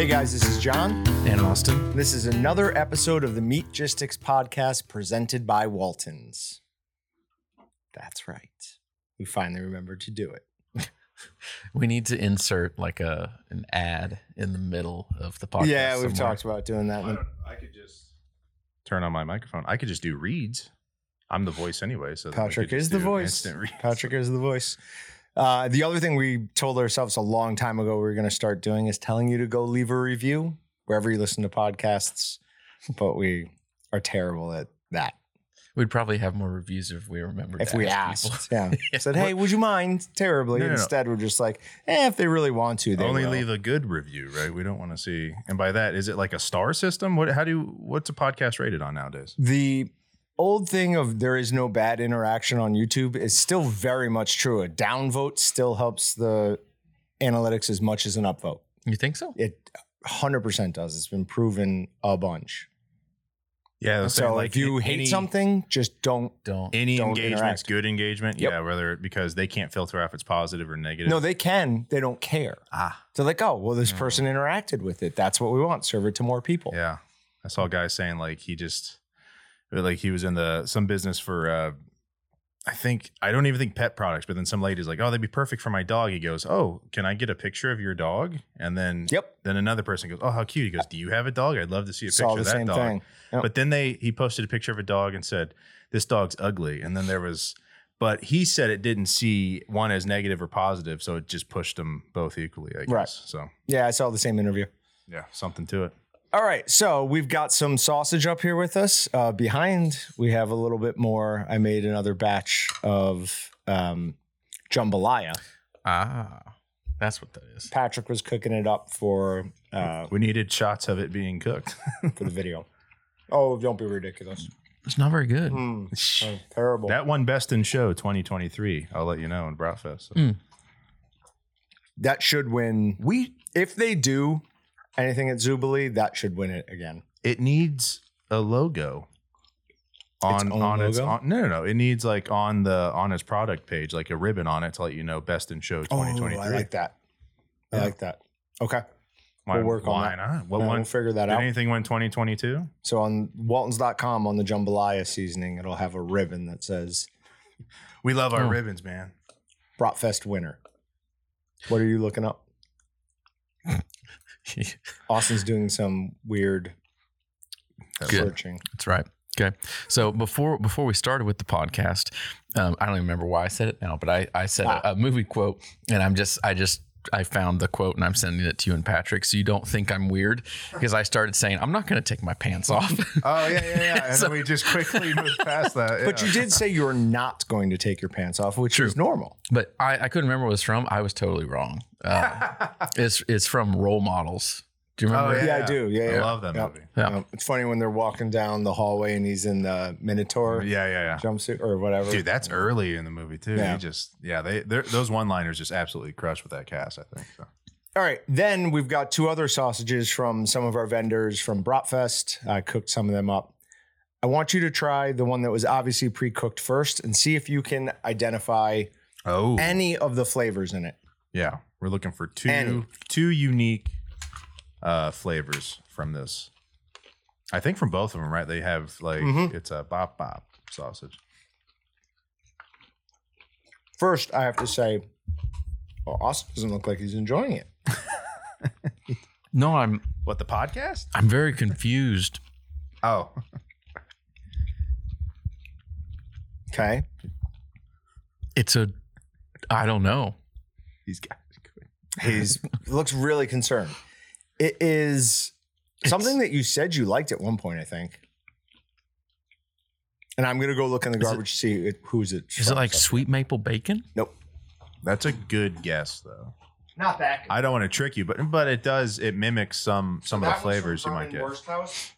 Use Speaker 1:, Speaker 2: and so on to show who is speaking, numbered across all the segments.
Speaker 1: Hey guys, this is Jon.
Speaker 2: And Austin.
Speaker 1: This is another episode of the Meatgistics podcast presented by Waltons. That's right. We finally remembered to do it.
Speaker 2: We need to insert like a an ad in the middle of the podcast.
Speaker 1: yeah, we've
Speaker 2: somewhere.
Speaker 1: talked about doing that.
Speaker 3: Why don't- I could just turn on my microphone. I could just do reads. I'm the voice anyway, so
Speaker 1: Patrick is the voice. Patrick is the voice. Uh, the other thing we told ourselves a long time ago we were going to start doing is telling you to go leave a review wherever you listen to podcasts, but we are terrible at that.
Speaker 2: We'd probably have more reviews if we remembered.
Speaker 1: If we asked, yeah, said, "Hey, would you mind?" Terribly.
Speaker 3: No, no, no.
Speaker 1: Instead, we're just like, "Eh, if they really want to, they
Speaker 3: Only
Speaker 1: will."
Speaker 3: leave a good review, right? We don't want to see. And by that, is it like a star system? What? How do? You, what's a podcast rated on nowadays?
Speaker 1: the old thing of there is no bad interaction on YouTube is still very much true. A downvote still helps the analytics as much as an upvote.
Speaker 2: You think so?
Speaker 1: It 100% does. It's been proven a bunch.
Speaker 3: Yeah.
Speaker 1: So if you hate something, just don't.
Speaker 2: Don't.
Speaker 3: any
Speaker 1: don't
Speaker 3: engagement's
Speaker 1: interact.
Speaker 3: good engagement.
Speaker 1: Yep.
Speaker 3: Yeah, whether because they can't filter out if it's positive or negative.
Speaker 1: No, they can. They don't care.
Speaker 3: ah, So
Speaker 1: They're like, oh, well, this
Speaker 3: Mm.
Speaker 1: person interacted with it. That's what we want. Serve it to more people.
Speaker 3: Yeah. I saw a guy saying like he just like he was in the some business for uh I think I don't even think pet products, but then some lady's like, "Oh, they'd be perfect for my dog." He goes, "Oh, can I get a picture of your dog?" And then
Speaker 1: Yep.
Speaker 3: then another person goes, "Oh, how cute." He goes, "Do you have a dog? I'd love to see a
Speaker 1: Saw
Speaker 3: picture of that dog."
Speaker 1: Yep.
Speaker 3: But then they he posted a picture of a dog and said, "This dog's ugly." And then there was but he said it didn't see one as negative or positive, so it just pushed them both equally, I guess.
Speaker 1: Right.
Speaker 3: So,
Speaker 1: Yeah, I saw the same interview.
Speaker 3: yeah, something to it.
Speaker 1: All right, so we've got some sausage up here with us. Uh, behind, we have a little bit more. I made another batch of um, jambalaya.
Speaker 2: Ah, that's what that is.
Speaker 1: Patrick was cooking it up for uh,
Speaker 3: We needed shots of it being cooked.
Speaker 1: for the video. Oh, don't be ridiculous!
Speaker 2: It's not very good.
Speaker 1: Mm, oh, terrible.
Speaker 3: That won Best in Show 2023. I'll let you know in Bratfest. So.
Speaker 2: Mm.
Speaker 1: that should win.
Speaker 3: We
Speaker 1: If they do anything at Zubilee, that should win it again.
Speaker 3: it needs a logo on
Speaker 1: Its own
Speaker 3: on its
Speaker 1: logo?
Speaker 3: on, no no no it needs like on the on its product page like a ribbon on it to let you know Best in Show 2023.
Speaker 1: Oh, I like that. I
Speaker 3: Yeah.
Speaker 1: like that. Okay,
Speaker 3: Why,
Speaker 1: We'll work on
Speaker 3: why
Speaker 1: that.
Speaker 3: not? What
Speaker 1: Yeah,
Speaker 3: one?
Speaker 1: we'll figure that
Speaker 3: Did
Speaker 1: out.
Speaker 3: anything win 2022?
Speaker 1: So on Waltons.com on the jambalaya seasoning, it'll have a ribbon that says
Speaker 3: We love our
Speaker 2: Oh.
Speaker 3: ribbons, man.
Speaker 1: Bratfest winner. What are you looking up? Austin's doing some weird
Speaker 2: Good.
Speaker 1: searching.
Speaker 2: That's right. Okay. So before before we started with the podcast, um, I don't even remember why I said it now, but I I said
Speaker 1: Ah.
Speaker 2: a, a movie quote, and I'm just I just I found the quote and I'm sending it to you and Patrick, so you don't think I'm weird because I started saying I'm not going to take my pants off.
Speaker 3: Oh yeah, yeah, yeah. And
Speaker 2: So-
Speaker 3: then we just quickly moved past that.
Speaker 1: But you did say you were not going to take your pants off, which is normal.
Speaker 2: but I, I couldn't remember what it was from. I was totally wrong. Uh, it's it's from Role Models. Do you oh, remember?
Speaker 3: Oh,
Speaker 2: it?
Speaker 1: Yeah, I do. Yeah,
Speaker 3: I
Speaker 1: yeah.
Speaker 3: love that
Speaker 1: Yep.
Speaker 3: movie.
Speaker 2: Yeah.
Speaker 1: Yep. It's funny when they're walking down the hallway and he's in the Minotaur
Speaker 3: Yeah, yeah, yeah.
Speaker 1: jumpsuit or whatever.
Speaker 3: Dude, that's early in the movie too.
Speaker 1: Yeah.
Speaker 3: He just yeah, they they're- those one liners just absolutely crushed with that cast. I think. So.
Speaker 1: All right. Then we've got two other sausages from some of our vendors from Bratfest. I cooked some of them up. I want you to try the one that was obviously pre cooked first and see if you can identify
Speaker 3: Oh,
Speaker 1: any of the flavors in it.
Speaker 3: yeah. We're looking for two
Speaker 1: Any.
Speaker 3: two unique uh flavors from this. I think from both of them, right? They have like
Speaker 1: Mhm.
Speaker 3: it's a bop bop sausage.
Speaker 1: First, I have to say, well, Austin doesn't look like he's enjoying it.
Speaker 2: No, I'm
Speaker 3: What the podcast?
Speaker 2: I'm very confused.
Speaker 3: Oh,
Speaker 1: Okay.
Speaker 2: It's a I don't know.
Speaker 3: he's got.
Speaker 1: He's looks really concerned. It is something that you said you liked at one point, I think. And I'm gonna go look in the
Speaker 2: Is it-
Speaker 1: garbage to see it, who's it.
Speaker 2: Is it
Speaker 1: from.
Speaker 2: like sweet maple bacon?
Speaker 1: Nope.
Speaker 3: That's a good guess, though.
Speaker 1: Not that.
Speaker 3: I don't want to trick you, but but it does. It mimics some some of the flavors you might get.
Speaker 1: Worst house.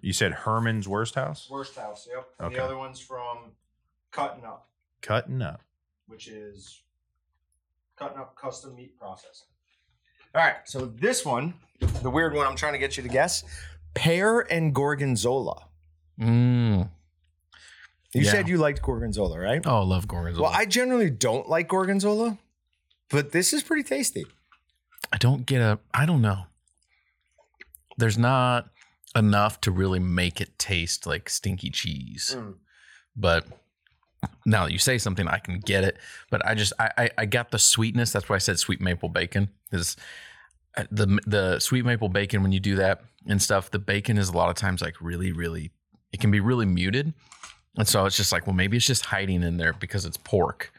Speaker 3: You said Herman's Wurst Haus.
Speaker 1: Worst house. Yep.
Speaker 3: And
Speaker 1: The other one's from Cutting Up,
Speaker 3: Cutting up.
Speaker 1: which is cutting up custom meat processing. All right. So this one, the weird one, I'm trying to get you to guess: pear and gorgonzola.
Speaker 2: Mm.
Speaker 1: You
Speaker 2: Yeah.
Speaker 1: said you liked gorgonzola, right?
Speaker 2: Oh, I love gorgonzola.
Speaker 1: Well, I generally don't like gorgonzola, but this is pretty tasty.
Speaker 2: I don't get a. I don't know. There's not enough to really make it taste like stinky cheese.
Speaker 1: Mm.
Speaker 2: But now that you say something, I can get it. But I just I I, I got the sweetness. That's why I said sweet maple bacon is uh, the the sweet maple bacon when you do that and stuff. The bacon is a lot of times like really really it can be really muted, and so it's just like well maybe it's just hiding in there because it's pork,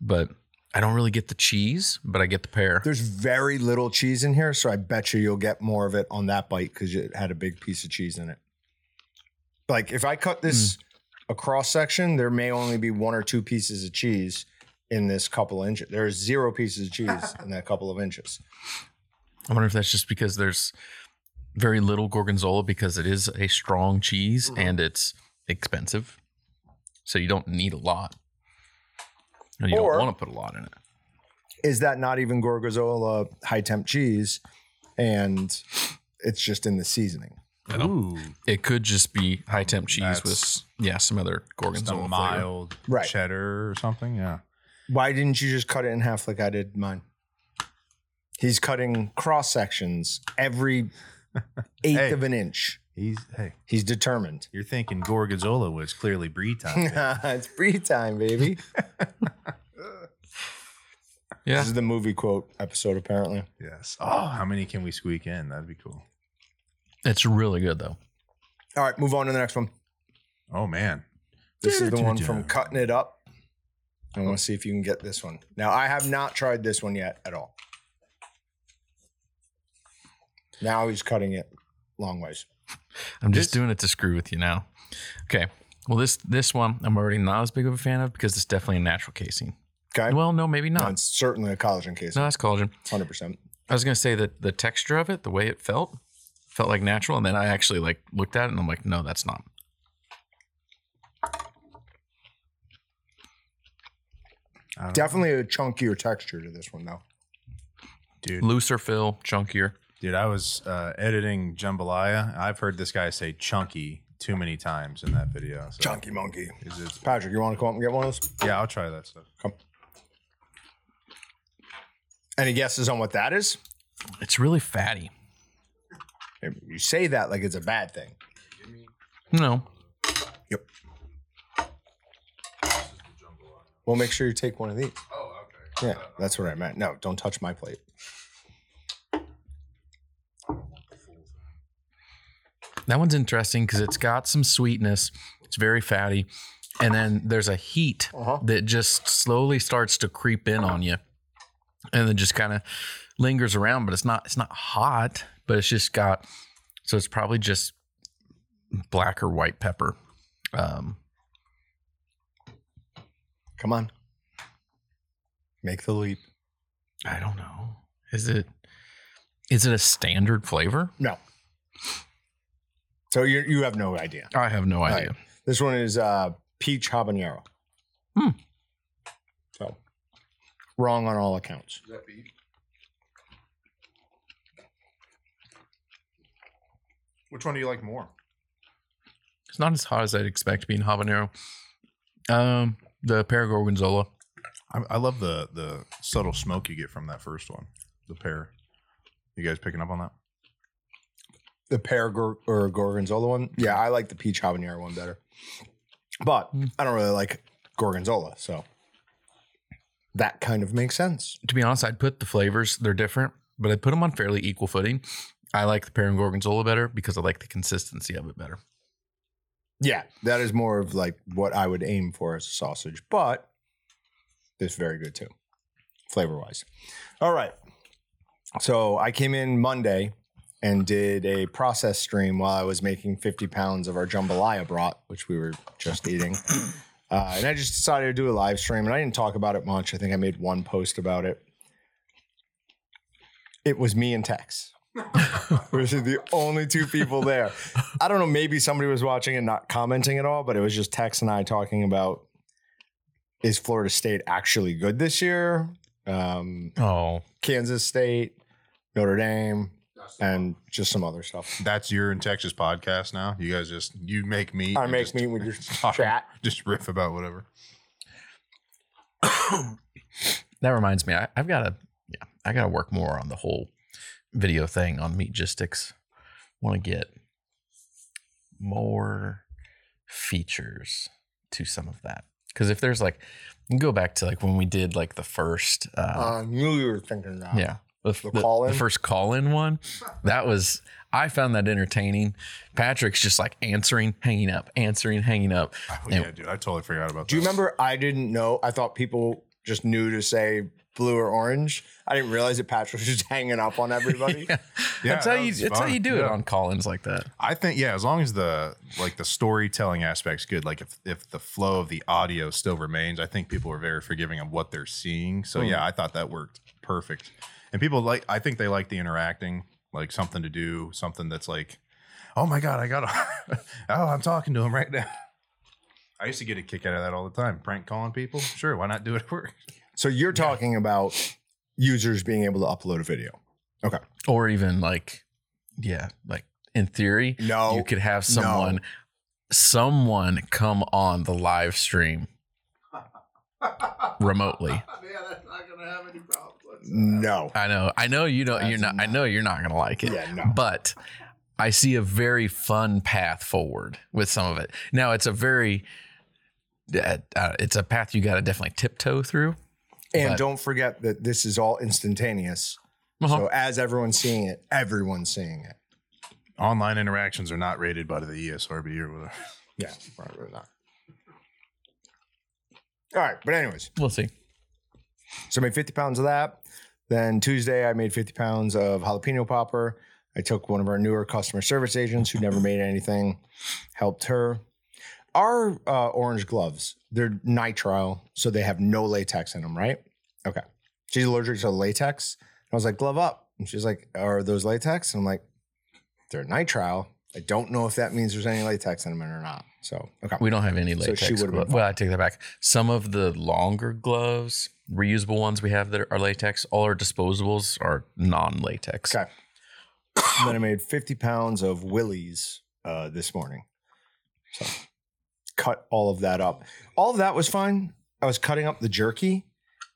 Speaker 2: but. I don't really get the cheese, but I get the pear.
Speaker 1: There's very little cheese in here, so I bet you you'll get more of it on that bite because it had a big piece of cheese in it. Like if I cut this hmm. A cross section, there may only be one or two pieces of cheese in this couple inches. There's zero pieces of cheese in that couple of inches.
Speaker 2: I wonder if that's just because there's very little gorgonzola because it is a strong cheese
Speaker 1: Mhm.
Speaker 2: and it's expensive. So you don't need a lot. And you
Speaker 1: Or-
Speaker 2: don't want to put a lot in it.
Speaker 1: Is that not even gorgonzola high temp cheese, and it's just in the seasoning?
Speaker 3: Ooh,
Speaker 2: It could just be high temp cheese
Speaker 3: That's
Speaker 2: with yeah, some other
Speaker 3: just a
Speaker 2: gorgonzola flavor.
Speaker 3: mild
Speaker 1: Right.
Speaker 3: cheddar or something. Yeah.
Speaker 1: Why didn't you just cut it in half like I did mine? He's cutting cross sections every eighth
Speaker 3: Hey.
Speaker 1: of an inch.
Speaker 3: He's hey,
Speaker 1: He's determined.
Speaker 3: you're thinking Gorgonzola was clearly brie time.
Speaker 1: it's free time, baby.
Speaker 2: Yeah.
Speaker 1: This is the movie quote episode, apparently.
Speaker 3: yes. Oh, how many can we squeak in? That'd be cool.
Speaker 2: It's really good though.
Speaker 1: All right, move on to the next one.
Speaker 3: Oh man.
Speaker 1: This is the one from Cutting It Up. I want to oh. see if you can get this one. Now, I have not tried this one yet at all. Now he's cutting it long ways.
Speaker 2: I'm just
Speaker 3: This-
Speaker 2: doing it to screw with you now. Okay. Well, this this one I'm already not as big of a fan of because it's definitely a natural casing.
Speaker 1: Okay.
Speaker 2: Well, no, maybe
Speaker 1: No,
Speaker 2: not.
Speaker 1: it's certainly a collagen case.
Speaker 2: No, that's collagen.
Speaker 1: 100%.
Speaker 2: I was gonna say that the texture of it, the way it felt, felt like natural, and then I actually like looked at it and I'm like, no, that's not.
Speaker 3: I don't-
Speaker 1: Definitely a chunkier texture to this one, though.
Speaker 3: dude.
Speaker 2: Looser fill, chunkier.
Speaker 3: Dude, I was uh, editing Jambalaya. I've heard this guy say chunky too many times in that video. So
Speaker 1: Chunky monkey.
Speaker 3: Is it,
Speaker 1: Patrick, you want to come up and get one of those?
Speaker 3: yeah, I'll try that stuff.
Speaker 1: Come. Any guesses on what that is?
Speaker 2: It's really fatty.
Speaker 1: You say that like it's a bad thing.
Speaker 2: No,
Speaker 1: Yep. Well, make sure you take one of these.
Speaker 3: Oh, okay.
Speaker 1: Yeah, that's what I meant. No, don't touch my plate.
Speaker 2: that one's interesting because it's got some sweetness. It's very fatty, and then there's a heat
Speaker 1: Uh-huh.
Speaker 2: that just slowly starts to creep in on you, and then just kind of lingers around. But it's not it's not hot, but it's just got so it's probably just black or white pepper. Um,
Speaker 1: Come on. Make the leap.
Speaker 2: I don't know. Is it is it a standard flavor?
Speaker 1: No. So you you have no idea.
Speaker 2: I have no
Speaker 1: Right.
Speaker 2: idea.
Speaker 1: This one is uh, peach habanero.
Speaker 2: Hmm.
Speaker 1: So wrong on all accounts.
Speaker 3: Which one do you like more?
Speaker 2: It's not as hot as I'd expect being habanero. Um, the pear gorgonzola.
Speaker 3: I, I love the the subtle smoke you get from that first one, the pear. You guys picking up on that?
Speaker 1: The pear gor- or gorgonzola one. Yeah, I like the peach habanero one better. But
Speaker 2: Hmm.
Speaker 1: I don't really like gorgonzola, so that kind of makes sense.
Speaker 2: To be honest, I'd put the flavors. They're different, but I'd put them on fairly equal footing. I like the pear gorgonzola better because I like the consistency of it better.
Speaker 1: Yeah, that is more of like what I would aim for as a sausage, but it's very good too, flavor wise. All right. So I came in Monday and did a process stream while I was making 50 pounds of our jambalaya brat, which we were just eating. Uh, and I just decided to do a live stream, and I didn't talk about it much. I think I made one post about it. It was me and Tex. We're the only two people there. I don't know. Maybe somebody was watching and not commenting at all, but it was just Tex and I talking about is Florida State actually good this year? Um,
Speaker 2: Oh,
Speaker 1: Kansas State, Notre Dame, and just some other stuff.
Speaker 3: That's your in Texas podcast now. You guys just you make meat.
Speaker 1: I make me with your
Speaker 3: talk-
Speaker 1: chat.
Speaker 3: Just riff about whatever.
Speaker 2: that reminds me. I, I've got to, yeah, I got to work more on the whole video thing on Meatgistics. Want to get more features to some of that because if there's like, go back to like when we did like the first, uh,
Speaker 1: I knew you were thinking that.
Speaker 2: yeah, the,
Speaker 1: the
Speaker 2: the,
Speaker 1: call-in?
Speaker 2: the first call-in one. That was I found that entertaining. Patrick's just like answering, hanging up, answering, hanging up.
Speaker 3: Oh,
Speaker 2: Yeah.
Speaker 3: yeah, dude, I totally forgot about.
Speaker 1: Do you remember? I didn't know. I thought people just knew to say blue or orange. I didn't realize that Patrick was just hanging up on everybody.
Speaker 3: Yeah,
Speaker 2: that's how
Speaker 3: that
Speaker 2: you.
Speaker 3: was
Speaker 2: That's how you do it on call-ins like that.
Speaker 3: I think yeah, as long as the like the storytelling aspect's good, like if if the flow of the audio still remains, I think people are very forgiving of what they're seeing. So
Speaker 1: Hmm.
Speaker 3: yeah, I thought that worked perfect. And people like I think they like the interacting, like something to do, something that's like, oh my god, I got to oh, I'm talking to him right now. I used to get a kick out of that all the time. Prank calling people. Sure, why not do it at work?
Speaker 1: So you're talking about users being able to upload a video. Okay.
Speaker 2: Or even like yeah like in theory
Speaker 1: No,
Speaker 2: you could have someone someone come on the live stream remotely
Speaker 3: yeah, that's not gonna have any problems.
Speaker 1: no.
Speaker 2: i know i know you don't you're
Speaker 1: That's
Speaker 2: not i know you're not gonna like it
Speaker 1: Yeah, no.
Speaker 2: but i see a very fun path forward with some of it now it's a very uh, uh, it's a path you got to definitely tiptoe through
Speaker 1: And
Speaker 2: But-
Speaker 1: don't forget that this is all instantaneous.
Speaker 2: Uh-huh.
Speaker 1: So as everyone's seeing it, everyone's seeing it.
Speaker 3: Online interactions are not rated by the ESRB or whatever.
Speaker 1: Yeah, probably not. All right, but anyways,
Speaker 2: we'll see
Speaker 1: so I made 50 pounds of that. Then Tuesday, I made 50 pounds of jalapeno popper. I took one of our newer customer service agents who never made anything, helped her. Our uh, orange gloves, they're nitrile, so they have no latex in them, right? Okay. She's allergic to latex. I was like, glove up. And she's like, are those latex? And I'm like, they're nitrile. I don't know if that means there's any latex in them or not. So, okay.
Speaker 2: We don't have any latex.
Speaker 1: So she would've
Speaker 2: gloves. Well, I take that back. Some of the longer gloves, reusable ones we have that are latex, all our disposables are non-latex.
Speaker 1: Okay. and then I made 50 pounds of willies uh, this morning. So cut all of that up. All of that was fine. I was cutting up the jerky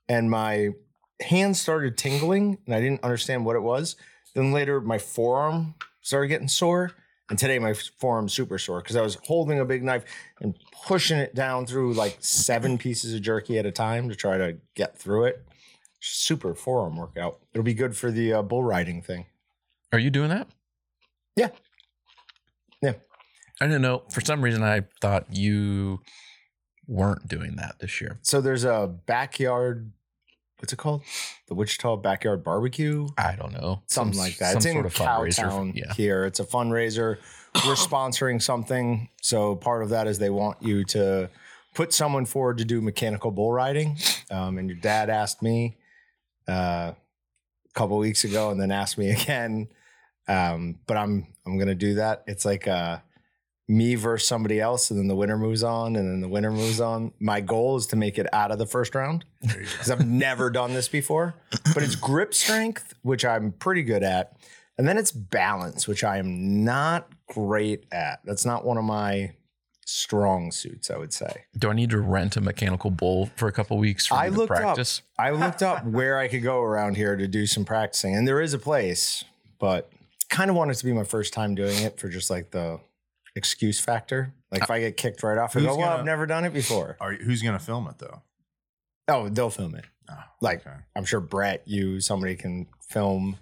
Speaker 1: and my hands started tingling and I didn't understand what it was. Then later my forearm started getting sore. And today my forearm's super sore because I was holding a big knife and pushing it down through like seven pieces of jerky at a time to try to get through it. Super forearm workout. It'll be good for the uh, bull riding thing.
Speaker 2: Are you doing that?
Speaker 1: Yeah. Yeah.
Speaker 2: I don't know. For some reason, I thought you weren't doing that this year.
Speaker 1: So there's a backyard. What's it called? The Wichita Backyard Barbecue,
Speaker 2: I don't know.
Speaker 1: something
Speaker 2: Some-
Speaker 1: like that.
Speaker 2: Some
Speaker 1: It's in
Speaker 2: sort fundraiser.
Speaker 1: Cowtown
Speaker 2: Yeah.
Speaker 1: here. It's a fundraiser. We're sponsoring something, so part of that is they want you to put someone forward to do mechanical bull riding. Um, and your dad asked me uh, a couple weeks ago, and then asked me again. Um, but I'm I'm gonna do that. It's like uh, me versus somebody else, and then the winner moves on, and then the winner moves on. My goal is to make it out of the first round
Speaker 3: There you go.
Speaker 1: because I've never done this before. But it's grip strength, which I'm pretty good at, and then it's balance, which I am not great at. That's not one of my strong suits, I would say.
Speaker 2: Do I need to rent a mechanical bull for a couple weeks for
Speaker 1: I looked up-
Speaker 2: practice?
Speaker 1: I looked up where I could go around here to do some practicing, and there is a place, but kind of wanted to be my first time doing it for just like the excuse factor. Like if uh, I get kicked right off, I go, "Well,
Speaker 3: gonna-
Speaker 1: I've never done it before."
Speaker 3: Are you, who's gonna film it though?
Speaker 1: Oh, they'll film it.
Speaker 3: Oh,
Speaker 1: Like
Speaker 3: okay.
Speaker 1: I'm sure Brett, you, somebody can film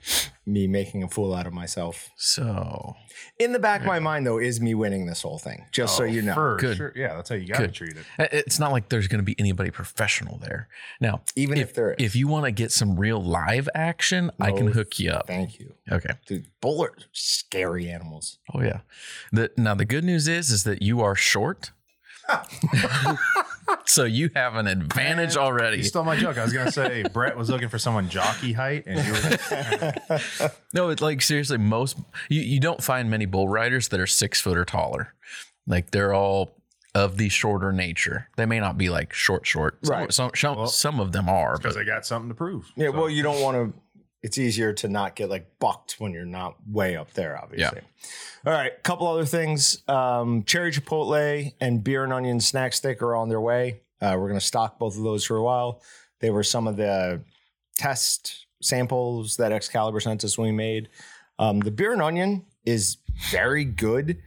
Speaker 1: me making a fool out of myself.
Speaker 2: So
Speaker 1: In the back of my mind, though, is me winning this whole thing. Just so
Speaker 3: Oh,
Speaker 1: you know,
Speaker 3: for
Speaker 2: Good.
Speaker 3: sure. Yeah, that's how you gotta
Speaker 2: Good.
Speaker 3: treat it.
Speaker 2: it's not like there's going to be anybody professional there. Now,
Speaker 1: even if, there is.
Speaker 2: if you want to get some real live action, I can hook you up.
Speaker 1: thank you,
Speaker 2: Okay.
Speaker 1: dude. Bullets, are scary animals.
Speaker 2: Oh yeah. The, now the good news is is that you are short. so you have an advantage already.
Speaker 3: You stole my joke. I was gonna say Brett was looking for someone jockey height, and you were like,
Speaker 2: No, it's like seriously, most you, you don't find many bull riders that are six foot or taller. Like they're all of the shorter nature. They may not be like short, short. Some,
Speaker 1: Right.
Speaker 2: Some some,
Speaker 3: Well,
Speaker 2: some of them are,
Speaker 3: because they got something to prove.
Speaker 1: Yeah,
Speaker 3: So,
Speaker 1: well, you don't want to. It's easier to not get like bucked when you're not way up there, obviously. All right, a couple other things. Um, cherry chipotle and beer and onion snack stick are on their way. Uh, we're going to stock both of those for a while. They were some of the test samples that Excalibur sent us when we made. Um, the beer and onion is very good.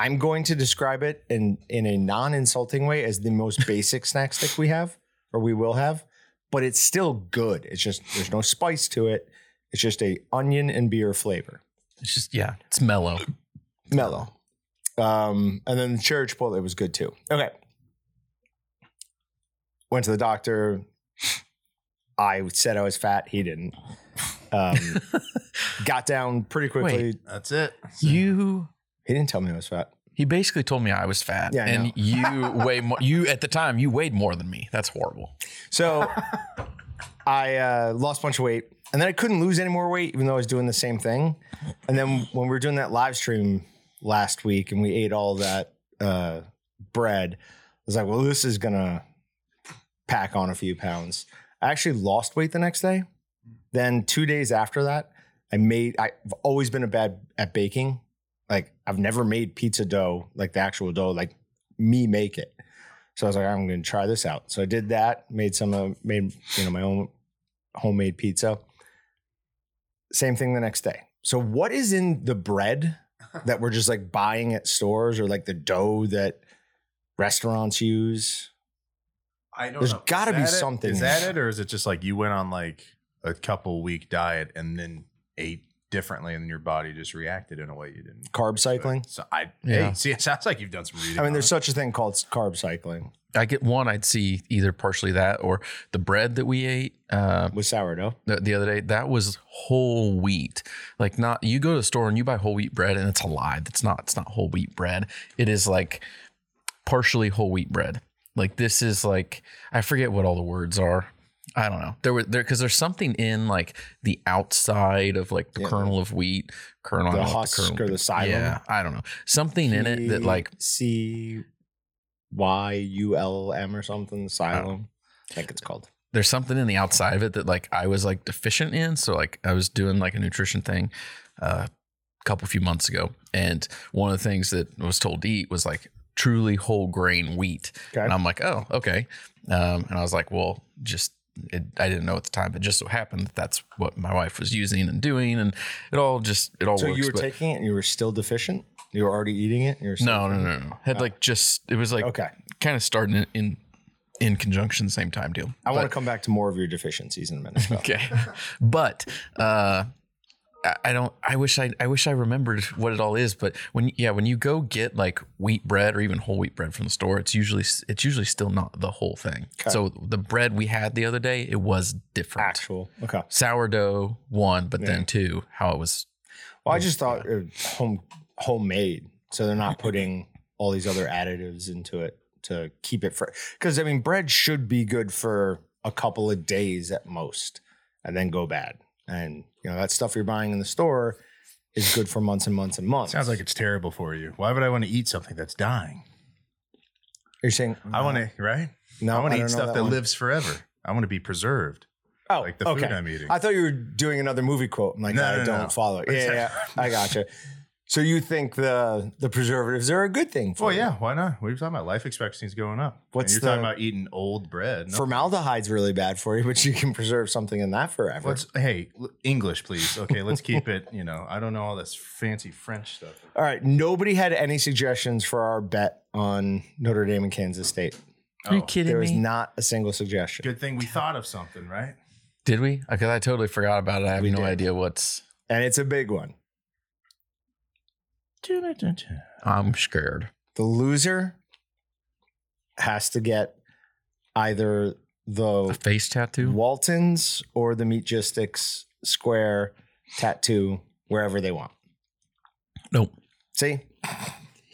Speaker 1: I'm going to describe it in in a non-insulting way as the most basic snack stick we have, or we will have, but it's still good. It's just there's no spice to it. It's just a onion and beer flavor.
Speaker 2: It's just yeah, it's mellow.
Speaker 1: mellow. Um, and then the cherry chipotle was good too. Okay. Went to the doctor. I said I was fat. He didn't. Um, got down pretty quickly.
Speaker 2: Wait.
Speaker 3: That's it.
Speaker 2: You
Speaker 1: He didn't tell me I was fat.
Speaker 2: he basically told me I was fat,
Speaker 1: Yeah, I know.
Speaker 2: and you weigh more. You at the time you weighed more than me. That's horrible.
Speaker 1: So I uh, lost a bunch of weight, and then I couldn't lose any more weight, even though I was doing the same thing. And then when we were doing that live stream last week, and we ate all that uh, bread, I was like, "Well, this is gonna pack on a few pounds." I actually lost weight the next day. Then two days after that, I made. I've always been a bad at baking. Like I've never made pizza dough, like the actual dough, like me make it. So I was like, I'm going to try this out. So I did that. Made some, uh, made you know my own homemade pizza. Same thing the next day. So what is in the bread that we're just like buying at stores or like the dough that restaurants use?
Speaker 3: I don't
Speaker 1: There's
Speaker 3: know.
Speaker 1: gotta be
Speaker 3: it?
Speaker 1: something.
Speaker 3: Is that it, or is it just like you went on like a couple week diet and then ate differently, and your body just reacted in a way you didn't?
Speaker 1: Carb cycling.
Speaker 3: So I,
Speaker 2: Yeah.
Speaker 3: hey, see, it sounds like you've done some reading.
Speaker 1: I mean, there's
Speaker 3: it.
Speaker 1: such a thing called carb cycling
Speaker 2: I get one. I'd see either partially that or the bread that we ate. Uh,
Speaker 1: with sourdough.
Speaker 2: the, the other day that was whole wheat like not you go to the store and you buy whole wheat bread and it's a lie that's not it's not whole wheat bread it is like partially whole wheat bread like this is like i forget what all the words are i don't know there were there because there's something in like the outside of like the
Speaker 1: Yeah.
Speaker 2: kernel of wheat kernel I
Speaker 1: The
Speaker 2: don't know what
Speaker 1: husk
Speaker 2: kernel-
Speaker 1: or the xylem.
Speaker 2: yeah i don't know something in it that like
Speaker 1: C Y U L M or something. Xylem. I think it's called.
Speaker 2: there's something in the outside of it that like I was like deficient in. So like I was doing like a nutrition thing uh, a couple few months ago, and one of the things that I was told to eat was like truly whole grain wheat,
Speaker 1: Okay.
Speaker 2: and I'm like, oh, okay, um, and I was like, well, just. It, I didn't know at the time, but just so happened that that's what my wife was using and doing, and it all just it all
Speaker 1: So
Speaker 2: works.
Speaker 1: you were taking it and you were still deficient? You were already eating it? You were
Speaker 2: no, no, no, no. Had like just it was like
Speaker 1: Okay.
Speaker 2: kind of starting in, in in conjunction, same time deal.
Speaker 1: I want to come back to more of your deficiencies in a minute. though.
Speaker 2: Okay, but uh, I- don't. I wish I. I wish I remembered what it all is. But when yeah, when you go get like wheat bread or even whole wheat bread from the store, it's usually it's usually still not the whole thing.
Speaker 1: Okay.
Speaker 2: So the bread we had the other day, it was different.
Speaker 1: Actual. Okay.
Speaker 2: Sourdough one, but
Speaker 1: Yeah.
Speaker 2: then two, how it was.
Speaker 1: Well, I just thought it was home homemade, so they're not putting all these other additives into it to keep it fresh. Because I mean, bread should be good for a couple of days at most, and then go bad. And you know that stuff you're buying in the store is good for months and months and months.
Speaker 3: Sounds like it's terrible for you. Why would I want to eat something that's dying?
Speaker 1: you're saying.
Speaker 3: I want to, right?
Speaker 1: No,
Speaker 3: I want to eat stuff that,
Speaker 1: one.
Speaker 3: lives forever. I want to be preserved,
Speaker 1: Oh,
Speaker 3: like the food. I'm eating.
Speaker 1: I thought you were doing another movie quote. I'm like,
Speaker 3: No,
Speaker 1: I
Speaker 3: no,
Speaker 1: don't
Speaker 3: no.
Speaker 1: follow. it. Yeah, yeah, I gotcha. So you think the the preservatives are a good thing for
Speaker 3: well,
Speaker 1: you?
Speaker 3: yeah, why not? What are you talking about? Life expectancy is going up.
Speaker 1: What's
Speaker 3: and you're talking
Speaker 1: the-
Speaker 3: about eating old bread. No.
Speaker 1: Formaldehyde's really bad for you, but you can preserve something in that forever.
Speaker 3: What's hey l- English, please? Okay, let's keep it. You know, I don't know all this fancy French stuff.
Speaker 1: All right. Nobody had any suggestions for our bet on Notre Dame and Kansas State.
Speaker 2: Are you
Speaker 3: Oh,
Speaker 2: kidding
Speaker 1: There was
Speaker 2: me?
Speaker 1: not a single suggestion.
Speaker 3: Good thing we thought of something, right?
Speaker 2: Did we? Because I totally forgot about it. I have
Speaker 1: We
Speaker 2: no
Speaker 1: did.
Speaker 2: idea what's.
Speaker 1: And it's a big one.
Speaker 2: I'm scared.
Speaker 1: The loser has to get either
Speaker 2: A
Speaker 1: the
Speaker 2: face tattoo.
Speaker 1: Waltons or the Meatgistics square tattoo wherever they want.
Speaker 2: Nope.
Speaker 1: See?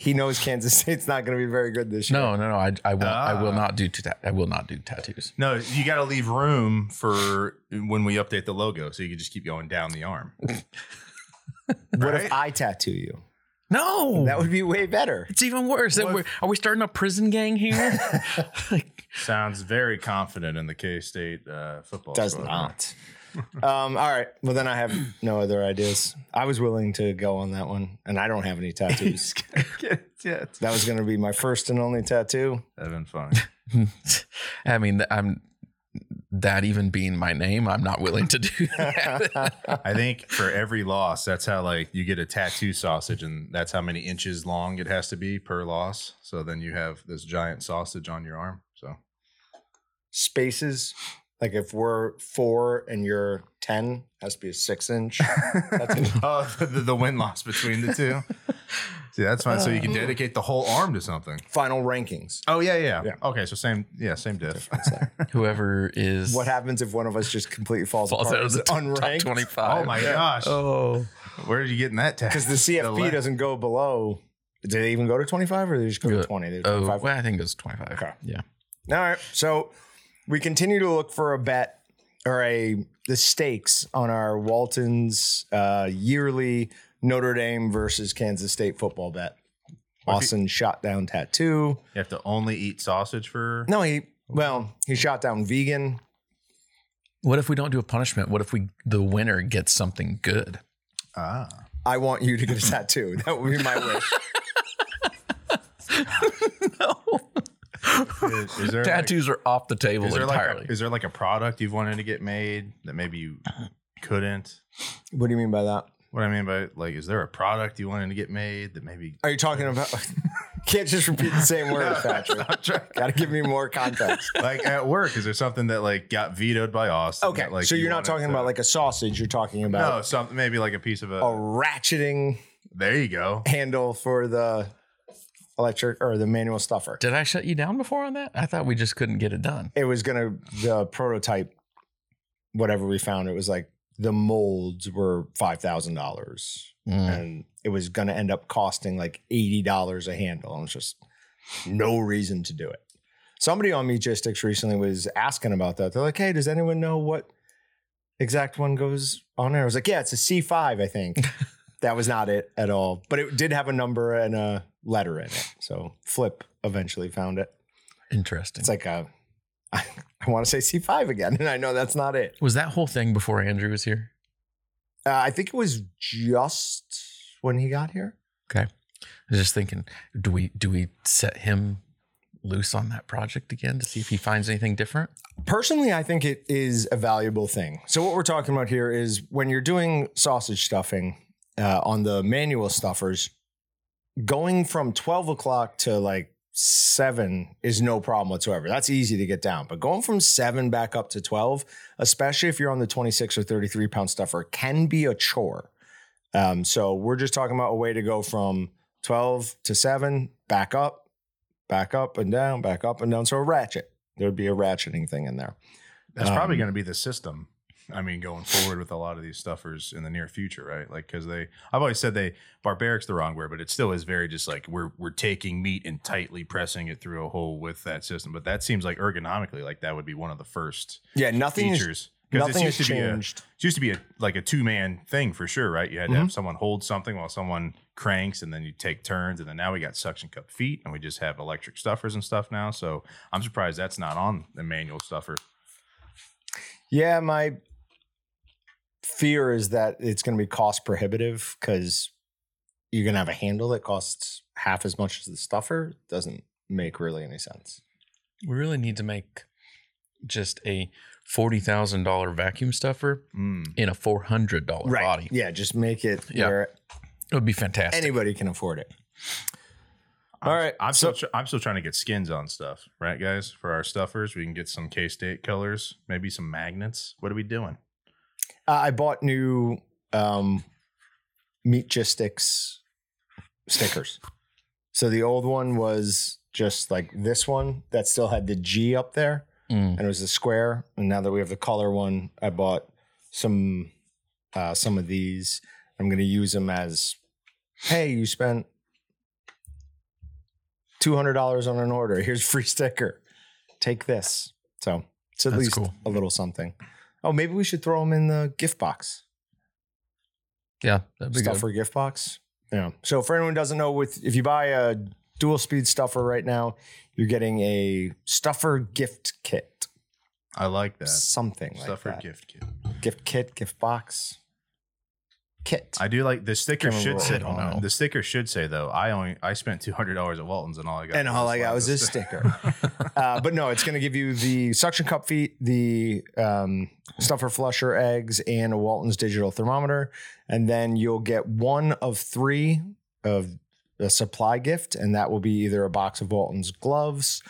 Speaker 1: He knows Kansas State's not going to be very good this year.
Speaker 2: No, no, no. I, I will. I will
Speaker 3: Ah.
Speaker 2: not do. Ta- I will not do tattoos.
Speaker 3: No, you got to leave room for when we update the logo, so you can just keep going down the arm.
Speaker 1: What if I tattoo you?
Speaker 2: No,
Speaker 1: That would be way better.
Speaker 2: it's even worse.
Speaker 3: What
Speaker 2: Are we, are we starting a prison gang here? like,
Speaker 3: Sounds very confident in the K State uh, football.
Speaker 1: Does
Speaker 3: squad.
Speaker 1: not. um, all right. Well, then I have no other ideas. I was willing to go on that one, and I don't have any tattoos. that was going to be my first and only tattoo.
Speaker 3: that'd been fun.
Speaker 2: I mean, I'm. That even being my name, I'm not willing to do that.
Speaker 3: I think for every loss, that's how like you get a tattoo sausage, and that's how many inches long it has to be per loss. So then you have this giant sausage on your arm. So
Speaker 1: Spaces, like if we're four and you're 10, has to be a six inch. That's
Speaker 3: oh, the, the win loss between the two. See, that's fine. So you can dedicate the whole arm to something.
Speaker 1: final rankings.
Speaker 3: Oh yeah, yeah.
Speaker 1: Yeah.
Speaker 3: Okay, so same, yeah, same diff.
Speaker 2: Whoever is
Speaker 1: What happens if one of us just completely falls,
Speaker 2: falls
Speaker 1: apart?
Speaker 2: out of
Speaker 1: Is
Speaker 2: the
Speaker 1: it
Speaker 2: top,
Speaker 1: unranked?
Speaker 2: 25.
Speaker 3: oh my gosh,
Speaker 2: Oh,
Speaker 3: where did you get in that tag?
Speaker 1: Because the CFP
Speaker 3: le-
Speaker 1: doesn't go below. Did they even go to 25 or they just go to
Speaker 2: Yeah.
Speaker 1: 20? They
Speaker 2: oh,
Speaker 1: 25.
Speaker 2: well, I think it was 25.
Speaker 1: Okay.
Speaker 2: Yeah.
Speaker 1: All right. So we continue to look for a bet or a the stakes on our Walton's uh, yearly Notre Dame versus Kansas State football bet.
Speaker 3: What if
Speaker 1: Austin shot down tattoo.
Speaker 3: You have to only eat sausage for.
Speaker 1: No, he well, he shot down vegan.
Speaker 2: What if we don't do a punishment? What if we the winner gets something good?
Speaker 3: Ah,
Speaker 1: I want you to get a tattoo. That would be my wish.
Speaker 2: no.
Speaker 3: is, is there like-
Speaker 2: Tattoos are off the table
Speaker 3: is there like
Speaker 2: entirely.
Speaker 3: a, is there like a product you've wanted to get made that maybe you couldn't?
Speaker 1: what do you mean by that?
Speaker 3: What I mean by like, is there a product you wanted to get made that maybe?
Speaker 1: Are you talking about? Can't just repeat the same word, Patrick.
Speaker 3: I'm trying-
Speaker 1: Got to give me more context.
Speaker 3: like at work, is there something that like got vetoed by Austin?
Speaker 1: Okay,
Speaker 3: that, like,
Speaker 1: so
Speaker 3: you
Speaker 1: you're not talking
Speaker 3: to-
Speaker 1: about like a sausage. You're talking about no,
Speaker 3: something maybe like a piece of a.
Speaker 1: a ratcheting
Speaker 3: There you go.
Speaker 1: handle for the electric or the manual stuffer.
Speaker 2: Did I shut you down before on that? I thought we just couldn't get it done.
Speaker 1: It was gonna the prototype, whatever we found. It was like the molds were five thousand dollars,
Speaker 2: Mm.
Speaker 1: and it was gonna end up costing like eighty dollars a handle. And it's just no reason to do it. Somebody on Meatgistics recently was asking about that. They're like, "Hey, does anyone know what exact one goes on there?" I was like, "Yeah, it's a C5, I think." that was not it at all, but it did have a number and a letter in it. So Flip eventually found it.
Speaker 2: Interesting.
Speaker 1: It's like a, I, want to say C5 again, and I know that's not it.
Speaker 2: was that whole thing before Andrew was here?
Speaker 1: Uh, I think it was just when he got here. Okay.
Speaker 2: I was just thinking, do we do we set him loose on that project again to see if he finds anything different?
Speaker 1: Personally, I think it is a valuable thing. So what we're talking about here is when you're doing sausage stuffing uh, on the manual stuffers, going from 12 o'clock to like seven is no problem whatsoever. That's easy to get down. But going from seven back up to 12, especially if you're on the 26 or 33 pound stuffer, can be a chore. Um, so we're just talking about a way to go from 12 to seven, back up, back up and down, back up and down. So a ratchet. There'd be a ratcheting thing in there.
Speaker 3: That's probably
Speaker 1: Um,
Speaker 3: going to be the system. I mean, going forward with a lot of these stuffers in the near future, right? Like, because they, I've always said they, barbaric's the wrong word, but it still is very just like we're we're taking meat and tightly pressing it through a hole with that system. But that seems like ergonomically, like that would be one of the first
Speaker 1: Yeah, nothing is,
Speaker 3: features. Because it used to be a,
Speaker 1: changed.
Speaker 3: it used to be a like a two man thing for sure, right? You had to
Speaker 1: Mm-hmm.
Speaker 3: have someone hold something while someone cranks, and then you take turns, and then now we got suction cup feet, and we just have electric stuffers and stuff now. So I'm surprised that's not on the manual stuffer.
Speaker 1: Yeah, my fear is that it's going to be cost prohibitive because you're going to have a handle that costs half as much as the stuffer. Doesn't make really any sense.
Speaker 2: We really need to make just a forty thousand dollar vacuum stuffer
Speaker 3: Mm.
Speaker 2: in a four hundred dollar body.
Speaker 1: Yeah, just make it
Speaker 2: Yeah.
Speaker 1: where
Speaker 2: It would be fantastic.
Speaker 1: anybody can afford it. All
Speaker 3: I'm-
Speaker 1: right,
Speaker 3: I'm
Speaker 1: so-
Speaker 3: still tr- I'm still trying to get skins on stuff, right, guys? For our stuffers, we can get some K State colors, maybe some magnets. What are we doing?
Speaker 1: Uh, I bought new um, Meatgistics stickers. So the old one was just like this one that still had the G up there.
Speaker 2: Mm.
Speaker 1: and it was a square. And now that we have the color one, I bought some uh, some of these. I'm going to use them as, hey, you spent two hundred dollars on an order. Here's a free sticker. Take this. So it's at
Speaker 2: That's
Speaker 1: least
Speaker 2: cool.
Speaker 1: a little something. Oh, maybe we should throw them in the gift box.
Speaker 2: Yeah, that'd be good.
Speaker 1: Gift box. Yeah. So for anyone who doesn't know, with if you buy a dual speed stuffer right now, you're getting a stuffer gift kit.
Speaker 3: I like that
Speaker 1: Something like
Speaker 3: stuffer
Speaker 1: that.
Speaker 3: gift kit.
Speaker 1: gift kit, gift box. Kit.
Speaker 3: I do like the sticker should say.
Speaker 1: I
Speaker 2: don't know.
Speaker 3: The sticker should say though. I only I spent two hundred dollars at Walton's and all I got.
Speaker 1: and all I got was this sticker. uh, but no, it's going to give you the suction cup feet, the um, stuffer flusher eggs, and a Walton's digital thermometer. And then you'll get one of three of a supply gift, and that will be either a box of Walton's gloves,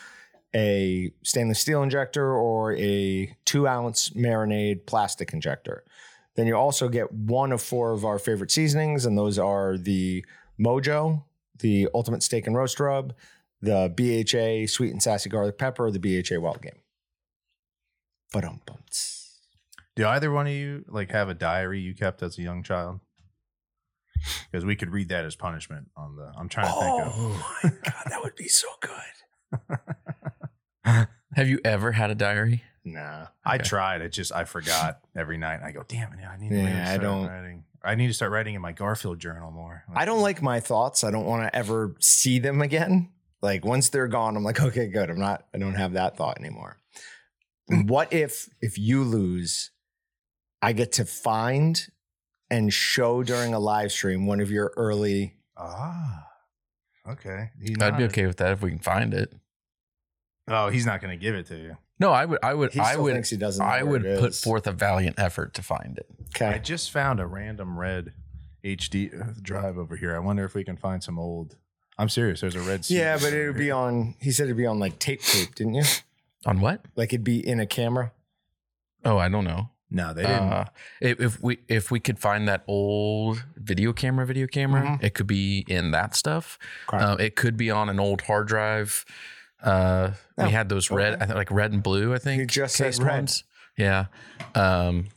Speaker 1: a stainless steel injector, or a two ounce marinade plastic injector. Then you also get one of four of our favorite seasonings, and those are the Mojo, the Ultimate Steak and Roast Rub, the BHA Sweet and Sassy Garlic Pepper, the BHA Wild Game. But um,
Speaker 3: Do either one of you like have a diary you kept as a young child? Because we could read that as punishment on the. I'm trying to think of.
Speaker 1: Oh my god, that would be so good.
Speaker 2: Have you ever had a diary?
Speaker 1: Nah,
Speaker 3: I
Speaker 2: Okay.
Speaker 3: tried. It just I forgot every night. I go, damn it! I need to
Speaker 1: Yeah,
Speaker 3: maybe
Speaker 1: I
Speaker 3: start
Speaker 1: don't-
Speaker 3: Writing. I need to start writing in my Garfield journal more.
Speaker 1: I don't like my thoughts. I don't want to ever see them again. Like once they're gone, I'm like, okay, good. I'm not. I don't have that thought anymore. what if if you lose, I get to find and show during a live stream one of your early
Speaker 3: Ah, okay. He
Speaker 2: I'd be okay with that if we can find it.
Speaker 3: Oh, he's not going to give it to you.
Speaker 2: No, I would. I would.
Speaker 1: He
Speaker 2: I would.
Speaker 1: thinks he doesn't.
Speaker 2: I would put forth a valiant effort to find it.
Speaker 3: I
Speaker 1: Okay.
Speaker 3: just found a random red HD drive over here. I wonder if we can find some old. I'm serious. There's a red.
Speaker 1: Yeah,
Speaker 3: CD
Speaker 1: but it would be on. He said it'd be on like tape tape, didn't you?
Speaker 2: On what?
Speaker 1: Like it'd be in a camera.
Speaker 2: Oh, I don't know.
Speaker 3: No, they didn't.
Speaker 2: Uh, if, if we if we could find that old video camera, video camera,
Speaker 1: Mhm.
Speaker 2: it could be in that stuff.
Speaker 1: Okay.
Speaker 2: Uh, it could be on an old hard drive. Uh,
Speaker 1: Oh,
Speaker 2: we had those red,
Speaker 1: okay.
Speaker 2: I think like red and blue. I think
Speaker 1: You just said red.
Speaker 2: ones. Yeah. Um,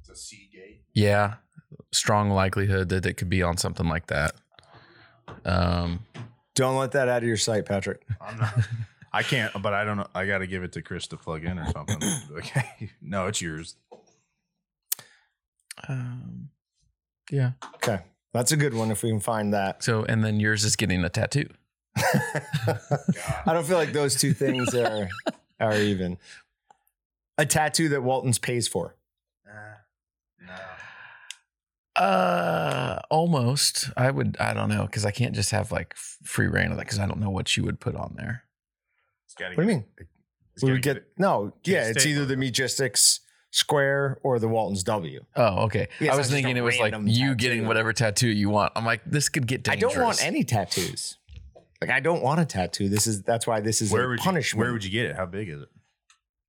Speaker 3: it's a Seagate.
Speaker 2: yeah. Strong likelihood that it could be on something like that. Um,
Speaker 1: Don't let that out of your sight, Patrick.
Speaker 3: I'm not. I can't, but I don't know. I got to give it to Chris to plug in or something. okay. No, it's yours.
Speaker 2: um, yeah.
Speaker 1: Okay, that's a good one if we can find that.
Speaker 2: So, and then yours is getting a tattoo.
Speaker 1: I don't feel like those two things are are even. A tattoo that Walton's pays for.
Speaker 3: no.
Speaker 2: Uh, almost. I would. I don't know because I can't just have like free reign of that because I don't know what you would put on there.
Speaker 1: What do you mean?
Speaker 3: it's
Speaker 1: We would get no. Yeah, it's either the Meatgistics Square or the Walton's W.
Speaker 2: Oh, okay.
Speaker 1: Yeah,
Speaker 2: I was thinking it was like you
Speaker 1: tattoo.
Speaker 2: getting whatever tattoo you want. I'm like, this could get
Speaker 1: I don't want any tattoos. Like I don't want a tattoo. This is that's why this is
Speaker 3: Where
Speaker 1: a
Speaker 3: would you,
Speaker 1: punishment.
Speaker 3: Where would you get it? How big is it?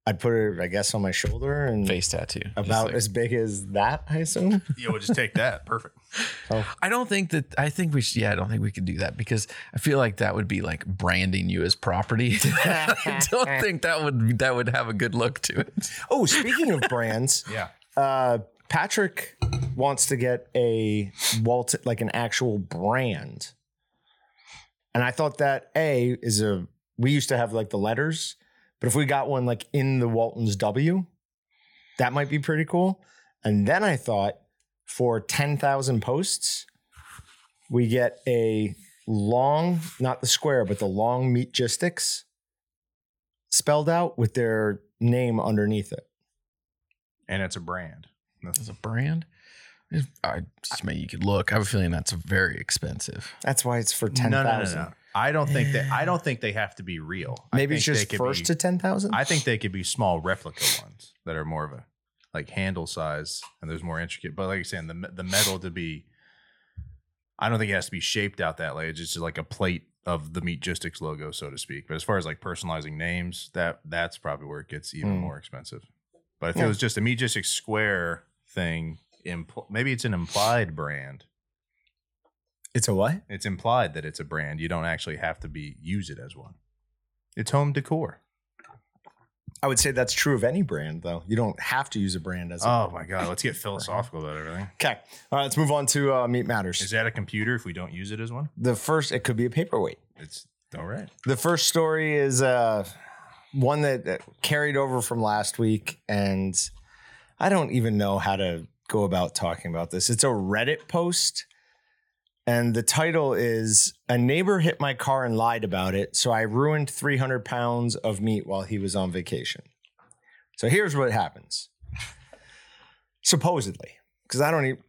Speaker 1: I'd put it, I guess, on my shoulder and
Speaker 2: face tattoo.
Speaker 1: About
Speaker 2: like-
Speaker 1: as big as that. I assume.
Speaker 3: Yeah, we'll just take that. Perfect.
Speaker 2: I don't think that. I think we should. Yeah, I don't think we could do that because I feel like that would be like branding you as property. I don't think that would that would have a good look to it.
Speaker 1: Oh, speaking of brands,
Speaker 3: Yeah.
Speaker 1: uh, Patrick wants to get a Walt, like an actual brand. And I thought that A is a, we used to have like the letters, but if we got one like in the Walton's W, that might be pretty cool. And then I thought for 10,000 posts, we get a long, not the square, but the long meatgistics spelled out with their name underneath it.
Speaker 3: And it's a brand. That's-
Speaker 2: As a brand, If- I just maybe you could look. I have a feeling that's very expensive.
Speaker 1: That's why it's for
Speaker 3: No, no,
Speaker 1: thousand.
Speaker 3: no, no. I don't think that. I don't think they have to be real. I
Speaker 1: Maybe it's
Speaker 3: think they
Speaker 1: just
Speaker 3: could
Speaker 1: first
Speaker 3: be-
Speaker 1: to ten thousand.
Speaker 3: I think they could be small replica ones that are more of a like handle size and there's more intricate. But like you're saying, the the metal to be, I don't think it has to be shaped out that way. It's just like a plate of the Meatgistics logo, so to speak. But as far as like personalizing names, that that's probably where it gets even
Speaker 1: Hmm.
Speaker 3: more expensive. But if
Speaker 1: Yeah.
Speaker 3: it was just a Meatgistics square thing, impl- maybe it's an implied brand.
Speaker 1: It's a what?
Speaker 3: It's implied that it's a brand. You don't actually have to be use it as one. It's home decor.
Speaker 1: I would say that's true of any brand, though. You don't have to use a brand as. A-
Speaker 3: Oh my god, let's get philosophical about everything.
Speaker 1: okay, all right. Let's move on to uh, meat matters.
Speaker 3: Is that a computer if we don't use it as one?
Speaker 1: the first, it could be a paperweight.
Speaker 3: It's all right.
Speaker 1: The first story is uh, one that, that carried over from last week, and I don't even know how to go about talking about this. It's a Reddit post, and the title is "A neighbor hit my car and lied about it, so I ruined 300 pounds of meat while he was on vacation." So here's what happens. Supposedly, because I don't even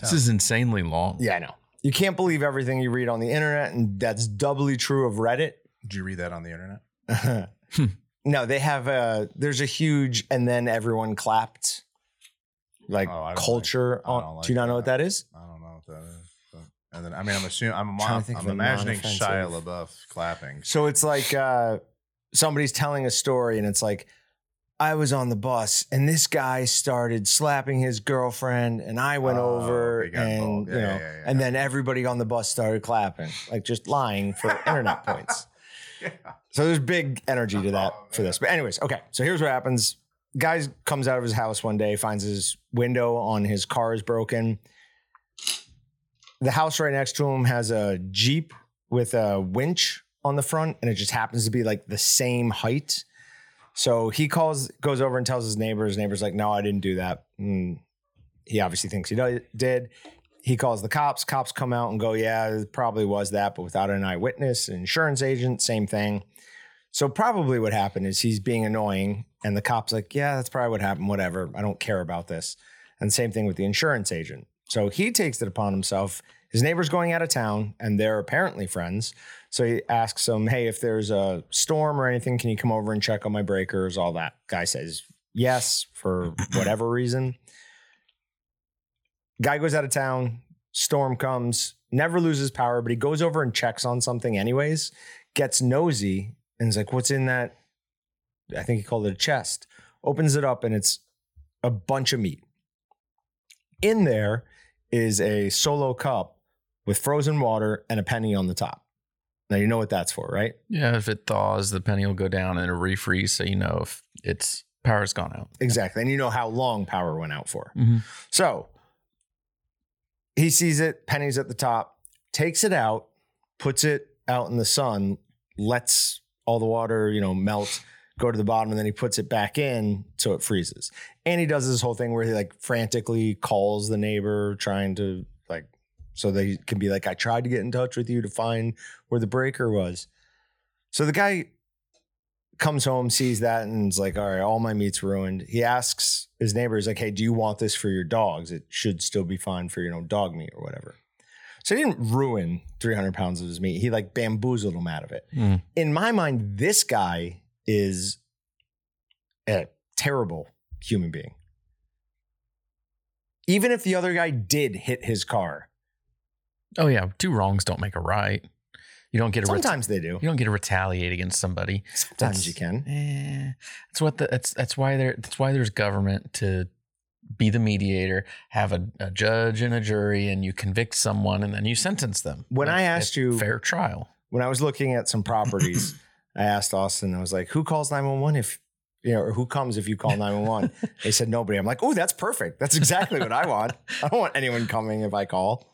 Speaker 2: This is insanely long.
Speaker 1: Yeah, I know. You can't believe everything you read on the internet, and that's doubly true of Reddit.
Speaker 3: Did you read that on the internet?
Speaker 1: no, they have a there's a huge and then everyone clapped like
Speaker 3: Oh,
Speaker 1: culture
Speaker 3: like-
Speaker 1: on
Speaker 3: like
Speaker 1: do you not know what
Speaker 3: that.
Speaker 1: that is?
Speaker 3: I don't know what that is. But, and then I mean, I'm assuming I'm, I'm, I'm imagining Shia LaBeouf clapping.
Speaker 1: So it's like uh somebody's telling a story and it's like I was on the bus and this guy started slapping his girlfriend and I went
Speaker 3: Oh,
Speaker 1: over and
Speaker 3: involved.
Speaker 1: you know
Speaker 3: yeah, yeah,
Speaker 1: and then everybody on the bus started clapping like just lying for internet points. So there's big energy to that
Speaker 3: Oh,
Speaker 1: for this. But anyways, okay. So here's what happens. Guy comes out of his house one day, finds his window on his car is broken. The house right next to him has a Jeep with a winch on the front, and it just happens to be like the same height. So he calls, goes over and tells his neighbor. His neighbor's like, "No, I didn't do that." Mm. He obviously thinks he did. He calls the cops. Cops come out and go, "Yeah, it probably was that, but without an eyewitness, an insurance agent, same thing." So probably what happened is he's being annoying, and the cops like, "Yeah, that's probably what happened. Whatever. I don't care about this." And same thing with the insurance agent. So he takes it upon himself. His neighbor's going out of town, and they're apparently friends. So he asks him, "Hey, if there's a storm or anything, can you come over and check on my breakers?" All that. Guy says yes for whatever reason. Guy goes out of town. Storm comes. Never loses power, but he goes over and checks on something anyways. Gets nosy and is like, "What's in that?" I think he called it a chest. Opens it up and it's a bunch of meat. In there is a solo cup with frozen water and a penny on the top. Now you know what that's for, right?
Speaker 2: Yeah, if it thaws, the penny will go down and it'll refreeze, so you know if its power's gone out.
Speaker 1: Exactly. And you know how long power went out for.
Speaker 2: Mhm.
Speaker 1: So he sees it, pennies at the top, takes it out, puts it out in the sun, lets all the water, you know, melt, go to the bottom, and then he puts it back in so it freezes. And he does this whole thing where he like frantically calls the neighbor, trying to like, so they can be like, I tried to get in touch with you to find where the breaker was. So the guy comes home, sees that, and is like, all right, all my meat's ruined. He asks his neighbor, he's like, hey, do you want this for your dogs? It should still be fine for, you know, dog meat or whatever. So he didn't ruin 300 pounds of his meat. He like bamboozled him out of it.
Speaker 2: Mm.
Speaker 1: In my mind, this guy is a terrible human being. Even if the other guy did hit his car,
Speaker 2: Oh yeah, two wrongs don't make a right. You don't get to ret-
Speaker 1: sometimes they do.
Speaker 2: you don't get to retaliate against somebody.
Speaker 1: Sometimes
Speaker 2: That's-
Speaker 1: you can.
Speaker 2: Eh, that's what the, that's that's why there that's why there's government to be the mediator, have a, a judge and a jury, and you convict someone and then you sentence them.
Speaker 1: When I asked you-
Speaker 2: fair trial,
Speaker 1: when I was looking at some properties, I asked Austin, I was like, who calls 911 if, you know, or who comes if you call 911? they said nobody. I'm like, oh, that's perfect. That's exactly what I want. I don't want anyone coming if I call.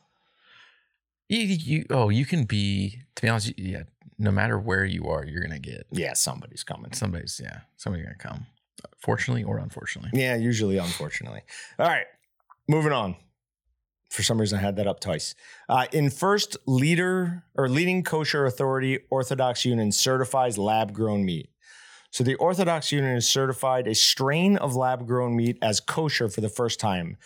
Speaker 2: you, you oh you can be to be honest, yeah. No matter where you are, you're gonna get
Speaker 1: Yeah, somebody's coming.
Speaker 2: somebody's yeah somebody's gonna come. Fortunately or unfortunately.
Speaker 1: Yeah, usually, unfortunately. All right, moving on. For some reason, I had that up twice. Uh, in first leader or leading kosher authority, Orthodox Union certifies lab grown meat. So the Orthodox Union has certified a strain of lab grown meat as kosher for the first time,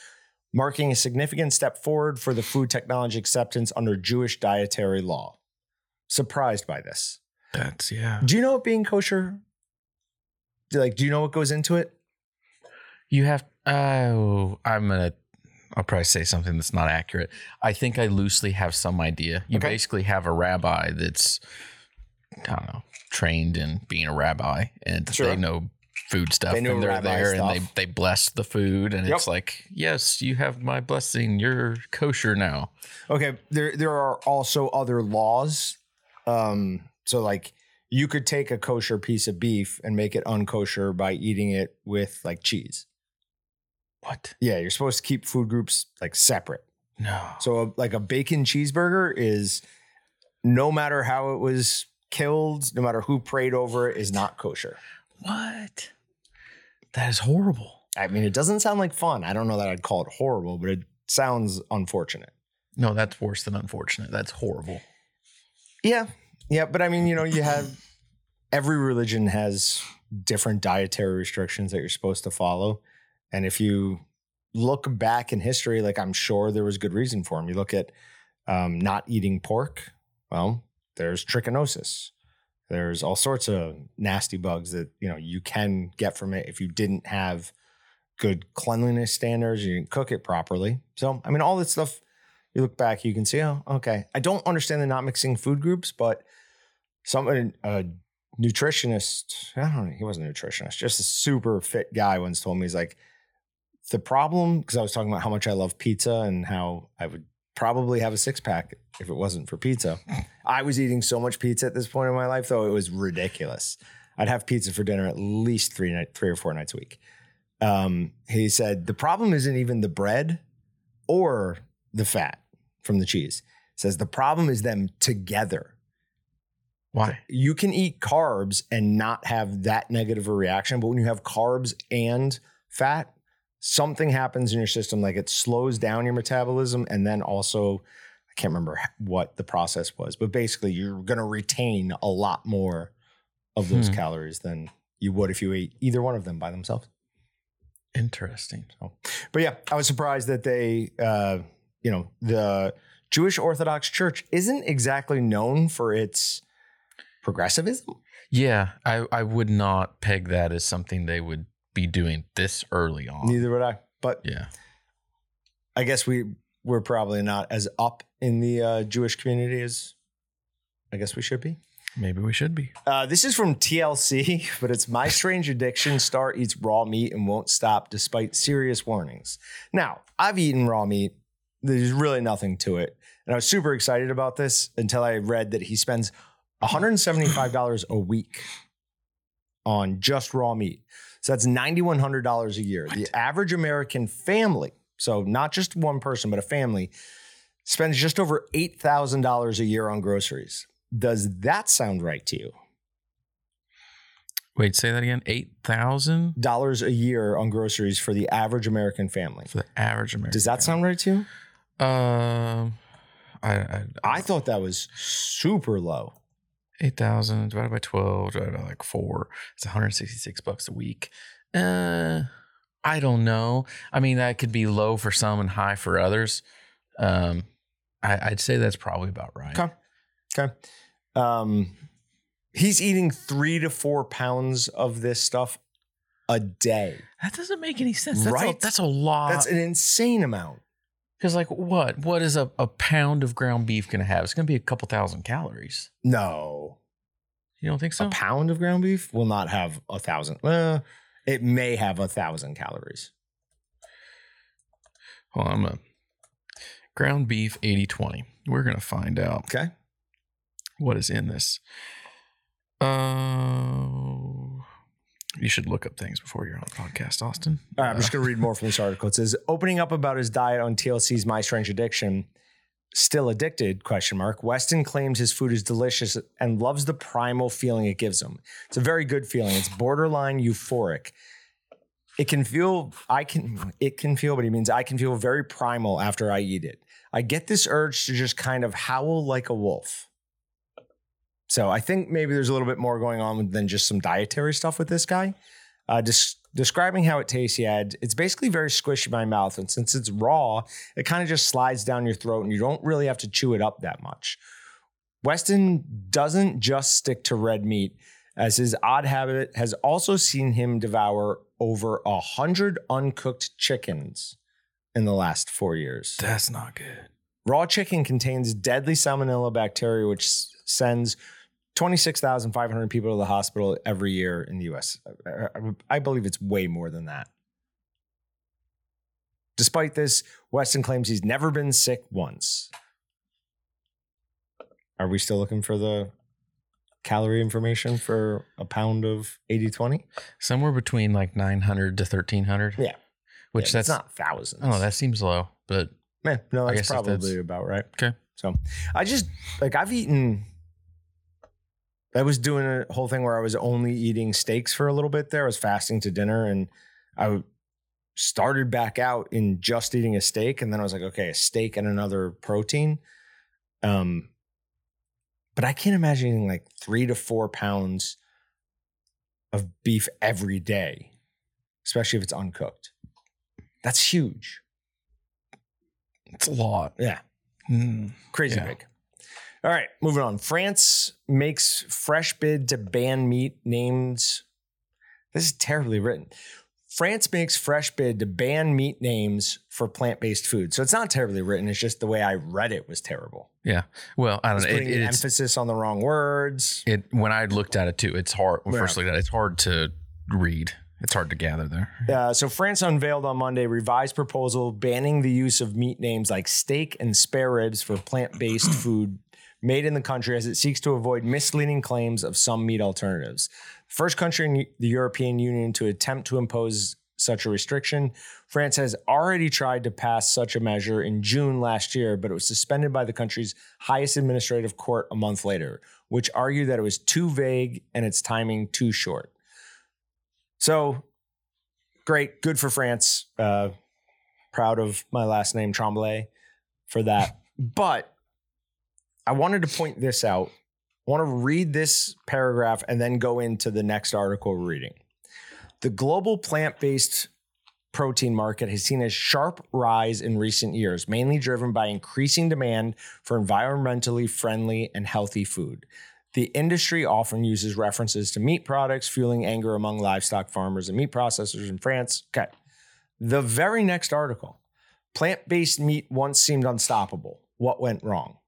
Speaker 1: marking a significant step forward for the food technology acceptance under Jewish dietary law. Surprised by this.
Speaker 2: That's yeah.
Speaker 1: Do you know what being kosher? Like, do you know what goes into it?
Speaker 2: You have oh, I'm gonna I'll probably say something that's not accurate. I think I loosely have some idea. You
Speaker 1: Okay.
Speaker 2: basically have a rabbi that's I don't know, trained in being a rabbi and
Speaker 1: Sure.
Speaker 2: they know food stuff
Speaker 1: They know
Speaker 2: and they're
Speaker 1: rabbi
Speaker 2: there and they, they bless the food and
Speaker 1: Yep.
Speaker 2: it's like, yes, you have my blessing. You're kosher now.
Speaker 1: Okay, there there are also other laws. Um, so like you could take a kosher piece of beef and make it unkosher by eating it with like cheese.
Speaker 2: What?
Speaker 1: Yeah, you're supposed to keep food groups like separate.
Speaker 2: No.
Speaker 1: So a, like a bacon cheeseburger is no matter how it was killed, no matter who prayed over it, is not kosher.
Speaker 2: What? That is horrible.
Speaker 1: I mean, it doesn't sound like fun. I don't know that I'd call it horrible, but it sounds unfortunate.
Speaker 2: No, that's worse than unfortunate. That's horrible.
Speaker 1: Yeah. Yeah. But I mean, you know, you have every religion has different dietary restrictions that you're supposed to follow. And if you look back in history, like I'm sure there was good reason for them. You look at um, not eating pork. Well, there's trichinosis. There's all sorts of nasty bugs that you know you can get from it if you didn't have good cleanliness standards. You didn't cook it properly. So I mean, all this stuff. You look back, you can see. Oh, okay. I don't understand the not mixing food groups, but someone a nutritionist. I don't know. He wasn't a nutritionist. Just a super fit guy once told me he's like the problem because I was talking about how much I love pizza and how I would probably have a six pack if it wasn't for pizza. I was eating so much pizza at this point in my life, though it was ridiculous. I'd have pizza for dinner at least three night, three or four nights a week. Um, he said the problem isn't even the bread or the fat from the cheese. He says the problem is them together.
Speaker 2: Why?
Speaker 1: You can eat carbs and not have that negative a reaction, but when you have carbs and fat, something happens in your system like it slows down your metabolism and then also I can't remember what the process was, but basically you're going to retain a lot more of those
Speaker 2: Hmm.
Speaker 1: calories than you would if you ate either one of them by themselves.
Speaker 2: Interesting.
Speaker 1: But yeah, I was surprised that they, uh, you know, the Jewish Orthodox Church isn't exactly known for its progressivism.
Speaker 2: Yeah, I, I would not peg that as something they would be doing this early on.
Speaker 1: Neither would I. But
Speaker 2: Yeah.
Speaker 1: I guess we we're probably not as up in the uh, Jewish community as I guess we should be.
Speaker 2: Maybe we should be.
Speaker 1: Uh, this is from TLC, but it's my strange addiction. Star eats raw meat and won't stop despite serious warnings. Now, I've eaten raw meat. There's really nothing to it. And I was super excited about this until I read that he spends $175 a week on just raw meat. So that's $9,100 a year. The average American family, so not just one person, but a family, spends just over $8,000 a year on groceries. Does that sound right to you?
Speaker 2: Wait, say that again. Eight thousand
Speaker 1: Dollars a year on groceries for the average American family.
Speaker 2: for the average American.
Speaker 1: Does that sound right to you?
Speaker 2: Um, I, I,
Speaker 1: I thought that was super low.
Speaker 2: Eight thousand divided by twelve divided by like four. It's one hundred sixty six bucks a week. Uh, I don't know. I mean, that could be low for some and high for others. Um, I, I'd say that's probably about right.
Speaker 1: Okay. Okay. Um, he's eating three to four pounds of this stuff a day.
Speaker 2: That doesn't make any sense. That's
Speaker 1: Right?
Speaker 2: A, that's a lot.
Speaker 1: That's an insane amount.
Speaker 2: Because like what? What is a, a pound of ground beef going to have? It's going to be a couple thousand calories.
Speaker 1: No.
Speaker 2: You don't think so?
Speaker 1: A pound of ground beef will not have a thousand. Well, it may have a thousand calories.
Speaker 2: Well, I'm a ground beef 80-20. We're going to find out
Speaker 1: Okay.
Speaker 2: what is in this. Uh, you should look up things before you're on the podcast, Austin.
Speaker 1: I'm just going to read more from this article. It says opening up about his diet on TLC's My Strange Addiction. Still addicted? Question mark. Weston claims his food is delicious and loves the primal feeling it gives him. It's a very good feeling. It's borderline euphoric. It can feel. I can. It can feel, but he means I can feel very primal after I eat it. I get this urge to just kind of howl like a wolf. So I think maybe there's a little bit more going on than just some dietary stuff with this guy. Uh, des- describing how it tastes, he had it's basically very squishy in my mouth, and since it's raw, it kind of just slides down your throat, and you don't really have to chew it up that much. Weston doesn't just stick to red meat, as his odd habit has also seen him devour over a hundred uncooked chickens in the last four years.
Speaker 2: That's not good.
Speaker 1: Raw chicken contains deadly salmonella bacteria, which sends 26,500 people to the hospital every year in the US. I- I- I believe it's way more than that. Despite this, Weston claims he's never been sick once. Are we still looking for the calorie information for a pound of 80 20?
Speaker 2: Somewhere between like 900 to 1300.
Speaker 1: Yeah.
Speaker 2: Which
Speaker 1: Yeah,
Speaker 2: that's
Speaker 1: not thousands.
Speaker 2: Oh, that seems low, but
Speaker 1: Man, no, that's probably
Speaker 2: that's-
Speaker 1: about right.
Speaker 2: Okay.
Speaker 1: So I just like I've eaten. I was doing a whole thing where I was only eating steaks for a little bit there. I was fasting to dinner and I started back out in just eating a steak. And then I was like, okay, a steak and another protein. Um, but I can't imagine eating like three to four pounds of beef every day, especially if it's uncooked. That's huge.
Speaker 2: It's a lot.
Speaker 1: Yeah.
Speaker 2: Mm.
Speaker 1: Crazy
Speaker 2: Yeah.
Speaker 1: big. All right, moving on. France makes fresh bid to ban meat names. This is terribly written. France makes fresh bid to ban meat names for plant-based food. So it's not terribly written. It's just the way I read it was terrible. Yeah.
Speaker 2: Well, I don't
Speaker 1: It's
Speaker 2: know. It,
Speaker 1: putting
Speaker 2: it's,
Speaker 1: emphasis on the wrong words.
Speaker 2: it when I looked at it too, it's hard. When
Speaker 1: Yeah.
Speaker 2: first looked at it, it's hard to read. It's hard to gather there.
Speaker 1: Uh, so France unveiled on Monday revised proposal banning the use of meat names like steak and spare ribs for plant-based food made in the country as it seeks to avoid misleading claims of some meat alternatives. First country in the European Union to attempt to impose such a restriction. France has already tried to pass such a measure in June last year, but it was suspended by the country's highest administrative court a month later, which argued that it was too vague and its timing too short. So great, good for France. Uh, proud of my last name Tremblay for that. but I wanted to point this out. I want to read this paragraph and then go into the next article reading. The global plant-based protein market has seen a sharp rise in recent years, mainly driven by increasing demand for environmentally friendly and healthy food. The industry often uses references to meat products, fueling anger among livestock farmers and meat processors in France. Okay. The very next article plant based meat once seemed unstoppable. What went wrong?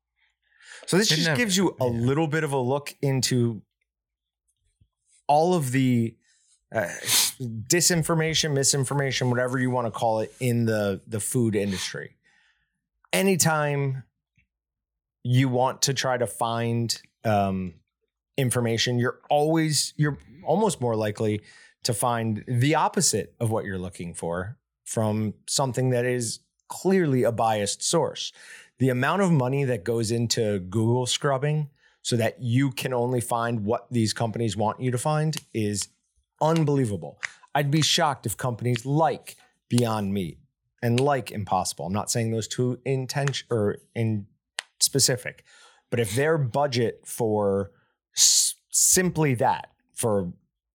Speaker 1: So, this
Speaker 2: It
Speaker 1: just gives you a
Speaker 2: yeah.
Speaker 1: little bit of a look into all of the uh, disinformation, misinformation, whatever you want to call it, in the, the food industry. Anytime you want to try to find um, information, you're always you're almost more likely to find the opposite of what you're looking for from something that is clearly a biased source. The amount of money that goes into Google scrubbing so that you can only find what these companies want you to find is unbelievable. I'd be shocked if companies like Beyond Meat and like Impossible. I'm not saying those two intention or in specific, but if their budget for simply that, for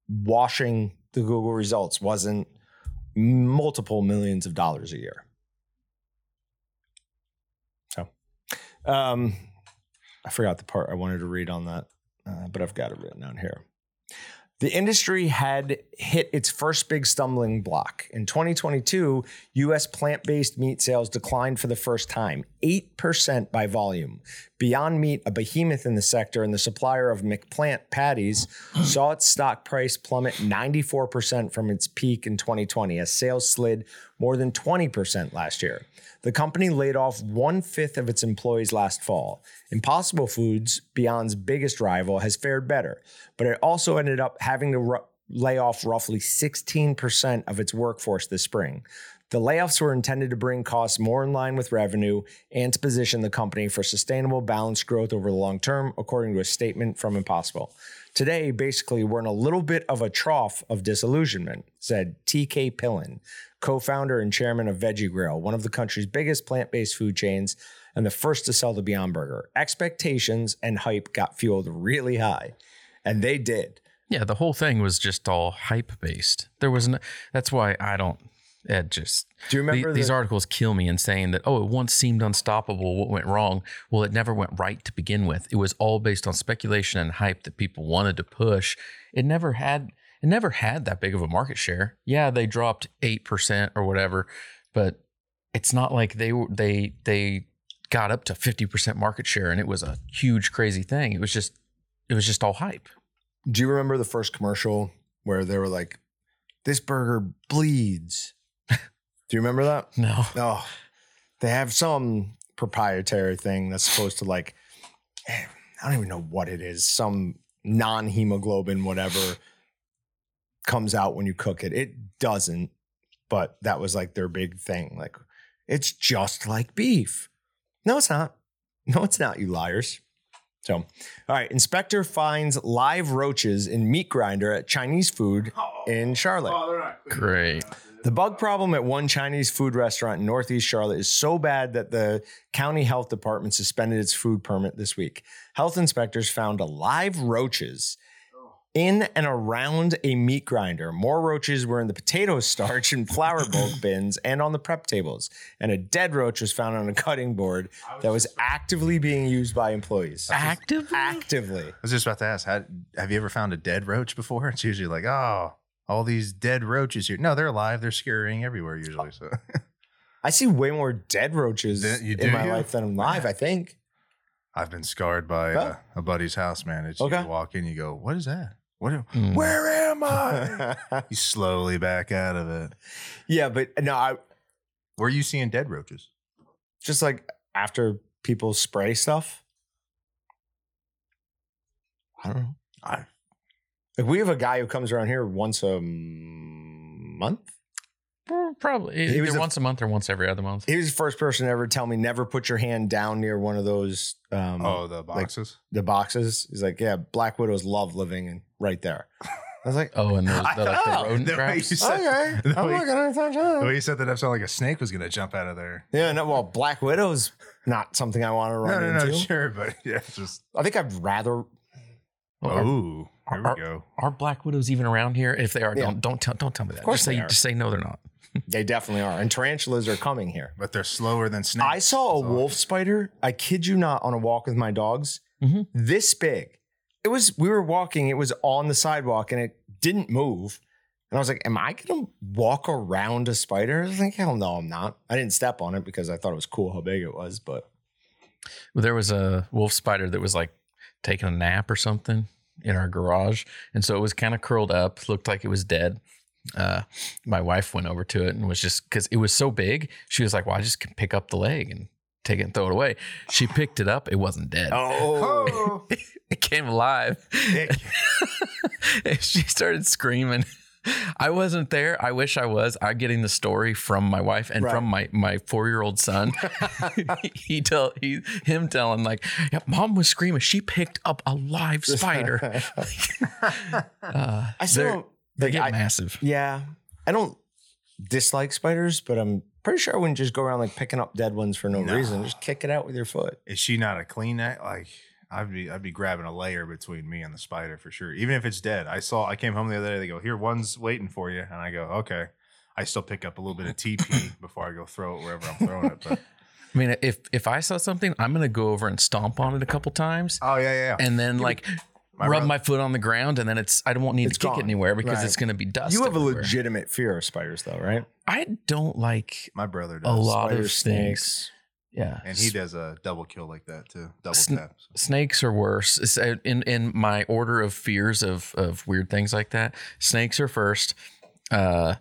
Speaker 1: washing the Google results, wasn't multiple millions of dollars a year. So, um, I forgot the part I wanted to read on that, uh, but I've got it written down here. The industry had hit its first big stumbling block. In 2022, US plant based meat sales declined for the first time, 8% by volume. Beyond Meat, a behemoth in the sector and the supplier of McPlant patties, saw its stock price plummet 94% from its peak in 2020 as sales slid more than 20% last year. The company laid off one fifth of its employees last fall. Impossible Foods, Beyond's biggest rival, has fared better, but it also ended up having to ru- lay off roughly 16% of its workforce this spring. The layoffs were intended to bring costs more in line with revenue and to position the company for sustainable, balanced growth over the long term, according to a statement from Impossible. Today, basically, we're in a little bit of a trough of disillusionment, said TK Pillan, co founder and chairman of Veggie Grill, one of the country's biggest plant based food chains and the first to sell the Beyond Burger. Expectations and hype got fueled really high, and they did.
Speaker 2: Yeah, the whole thing was just all hype based. There was no, that's why I don't. It just
Speaker 1: Do you
Speaker 2: the-
Speaker 1: remember
Speaker 2: these articles kill me in saying that oh it once seemed unstoppable. What went wrong? Well, it never went right to begin with. It was all based on speculation and hype that people wanted to push. It never had. It never had that big of a market share. Yeah, they dropped eight percent or whatever, but it's not like they they they got up to fifty percent market share and it was a huge crazy thing. It was just it was just all hype.
Speaker 1: Do you remember the first commercial where they were like, "This burger bleeds"? Do you remember that?
Speaker 2: No.
Speaker 1: Oh, they have some proprietary thing that's supposed to like, eh, I don't even know what it is. Some non-hemoglobin, whatever, comes out when you cook it. It doesn't, but that was like their big thing. Like, it's just like beef. No, it's not. No, it's not. You liars. So, all right. Inspector finds live roaches in meat grinder at Chinese food in Charlotte.
Speaker 2: Great.
Speaker 1: The bug problem at one Chinese food restaurant in Northeast Charlotte is so bad that the county health department suspended its food permit this week. Health inspectors found live roaches in and around a meat grinder. More roaches were in the potato starch and flour bulk bins and on the prep tables. And a dead roach was found on a cutting board that was actively being used by employees.
Speaker 2: Active?
Speaker 1: Actively.
Speaker 3: I was just about to ask, how, have you ever found a dead roach before? It's usually like, oh, all these dead roaches here. No, they're alive. They're scurrying everywhere usually. So
Speaker 1: I see way more dead roaches
Speaker 3: Th- you do,
Speaker 1: in my
Speaker 3: you?
Speaker 1: life than alive, I think.
Speaker 3: I've been scarred by
Speaker 1: Huh?
Speaker 3: uh, a buddy's house, man. It's
Speaker 1: Okay.
Speaker 3: you walk in, you go, what is that? What?
Speaker 2: Mm.
Speaker 3: Where am I? you slowly back out of it.
Speaker 1: yeah, but no, I
Speaker 3: Where are you seeing dead roaches?
Speaker 1: just like after people spray stuff. I don't know.
Speaker 3: I,
Speaker 1: Like we have a guy who comes around here once a month.
Speaker 2: Probably
Speaker 1: He was
Speaker 2: either
Speaker 1: the-
Speaker 2: once a month or once every other month.
Speaker 1: He was the first person to ever tell me never put your hand down near one of those um,
Speaker 3: oh, the boxes.
Speaker 1: the boxes. He's like, yeah, black widows love living in right there. I was like,
Speaker 2: Oh, and those, the, like the
Speaker 3: know.
Speaker 2: rodent
Speaker 3: The way
Speaker 2: traps.
Speaker 3: you said-
Speaker 1: okay,
Speaker 3: the
Speaker 1: I'm
Speaker 3: way-
Speaker 1: not gonna touch
Speaker 3: the
Speaker 1: that.
Speaker 3: way you said that, I felt like a snake was going to jump out of there.
Speaker 1: Yeah, no, well, black widows not something I want to
Speaker 3: No,
Speaker 1: run
Speaker 3: no, no,
Speaker 1: into.
Speaker 3: sure, but yeah, it's just
Speaker 1: I think I'd rather.
Speaker 2: Well, are,
Speaker 3: oh, here
Speaker 2: are-
Speaker 3: we go.
Speaker 2: are black widows even around here? If they are,
Speaker 1: Yeah.
Speaker 2: don't don't tell don't tell me that.
Speaker 1: Of course
Speaker 2: just say
Speaker 1: they are.
Speaker 2: just say no, they're not.
Speaker 1: They definitely are, and tarantulas are coming here.
Speaker 3: But they're slower than snakes.
Speaker 1: I saw a
Speaker 3: That's all.
Speaker 1: wolf spider. I kid you not, on a walk with my dogs,
Speaker 2: Mhm.
Speaker 1: this big. It was. We were walking. It was on the sidewalk, and it didn't move. And I was like, "Am I gonna walk around a spider?" I was like, "Hell no, I'm not." I didn't step on it because I thought it was cool how big it was. But
Speaker 2: there was a wolf spider that was like taking a nap or something in our garage, and so it was kind of curled up, looked like it was dead. Uh, my wife went over to it and was just because it was so big, she was like, "Well, I just can pick up the leg and take it and throw it away." She picked it up; it wasn't dead.
Speaker 1: oh,
Speaker 2: It came alive. and she started screaming. I wasn't there. I wish I was. I'm getting the story from my wife and
Speaker 1: Right.
Speaker 2: from my my four year old son. he tell he him telling like, yeah, mom was screaming. She picked up a live spider. Uh,
Speaker 1: I still
Speaker 2: they're-
Speaker 1: don't.
Speaker 2: they get
Speaker 1: I-
Speaker 2: massive.
Speaker 1: Yeah, I don't dislike spiders, but I'm pretty sure I wouldn't just go around like picking up dead ones for no,
Speaker 3: No.
Speaker 1: reason. Just kick it out with your foot.
Speaker 3: is she not a clean act? Like I'd be, I'd be grabbing a layer between me and the spider for sure. Even if it's dead. I saw, I came home the other day. They go, here, one's waiting for you, and I go, okay. I still pick up a little bit of TP before I go throw it wherever I'm throwing it. But
Speaker 2: I mean, if if I saw something, I'm gonna go over and stomp on it a couple times,
Speaker 3: oh yeah, yeah.
Speaker 2: and then like
Speaker 3: My
Speaker 2: rub my foot on the ground, and then it's I don't need
Speaker 1: It's
Speaker 2: to kick it anywhere because
Speaker 1: Right.
Speaker 2: it's gonna be dust.
Speaker 1: You have a legitimate fear of spiders, though, right?
Speaker 2: I don't like
Speaker 3: My brother
Speaker 2: a lot
Speaker 1: Spiders,
Speaker 2: of snakes. Yeah,
Speaker 3: and he does a double kill like that too, double
Speaker 2: Sn-
Speaker 3: tap.
Speaker 2: snakes are worse. It's, uh, in in my order of fears of of weird things like that, snakes are first. Uh,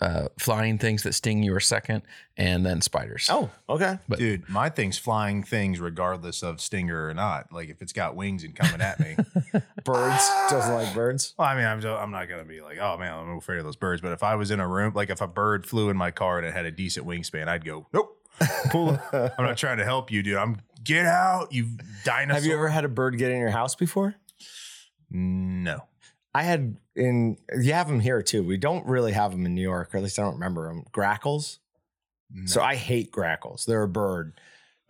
Speaker 2: uh, flying things that sting you are second, and then spiders.
Speaker 1: Oh, okay.
Speaker 2: But-
Speaker 3: Dude, my thing's flying things regardless of stinger or not. Like if it's got wings and coming at me.
Speaker 1: Birds doesn't like birds.
Speaker 3: Well, I mean, I'm, I'm not gonna be like, oh man, I'm afraid of those birds. But if I was in a room, like if a bird flew in my car and it had a decent wingspan, I'd go, nope. Pull. I'm not trying to help you, dude. I'm get out, you dinosaur.
Speaker 1: Have you ever had a bird get in your house before?
Speaker 3: No.
Speaker 1: I had in. You have them here too. We don't really have them in New York, or at least I don't remember them. Grackles.
Speaker 3: no.
Speaker 1: So I hate grackles. They're a bird.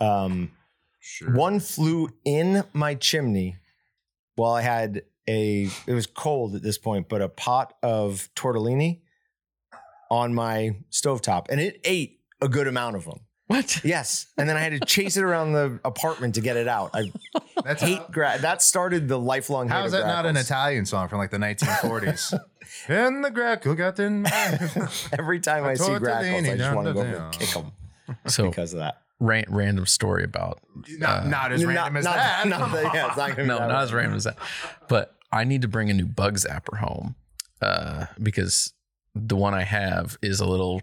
Speaker 1: Um,
Speaker 3: sure.
Speaker 1: One flew in my chimney while I had a, it was cold at this point, but a pot of tortellini on my stovetop and it ate a good amount of them.
Speaker 2: What?
Speaker 1: Yes. And then I had to chase it around the apartment to get it out. I
Speaker 3: That's
Speaker 1: hate gra- that started the lifelong hate
Speaker 3: How is
Speaker 1: of
Speaker 3: that not an
Speaker 1: grackles.
Speaker 3: Italian song from like the 1940s? and the grackle got in.
Speaker 1: Every time I see grackles, I
Speaker 3: Tortellini,
Speaker 1: just want to go over and
Speaker 3: dun,
Speaker 1: kick them
Speaker 2: So
Speaker 1: because of that.
Speaker 2: ran, random story about
Speaker 3: not,
Speaker 2: Uh,
Speaker 3: not as random as
Speaker 1: not,
Speaker 3: that.
Speaker 1: Not that yeah, it's not gonna be
Speaker 2: no,
Speaker 1: that
Speaker 2: not as random as that. But I need to bring a new bug zapper home uh, because the one I have is a little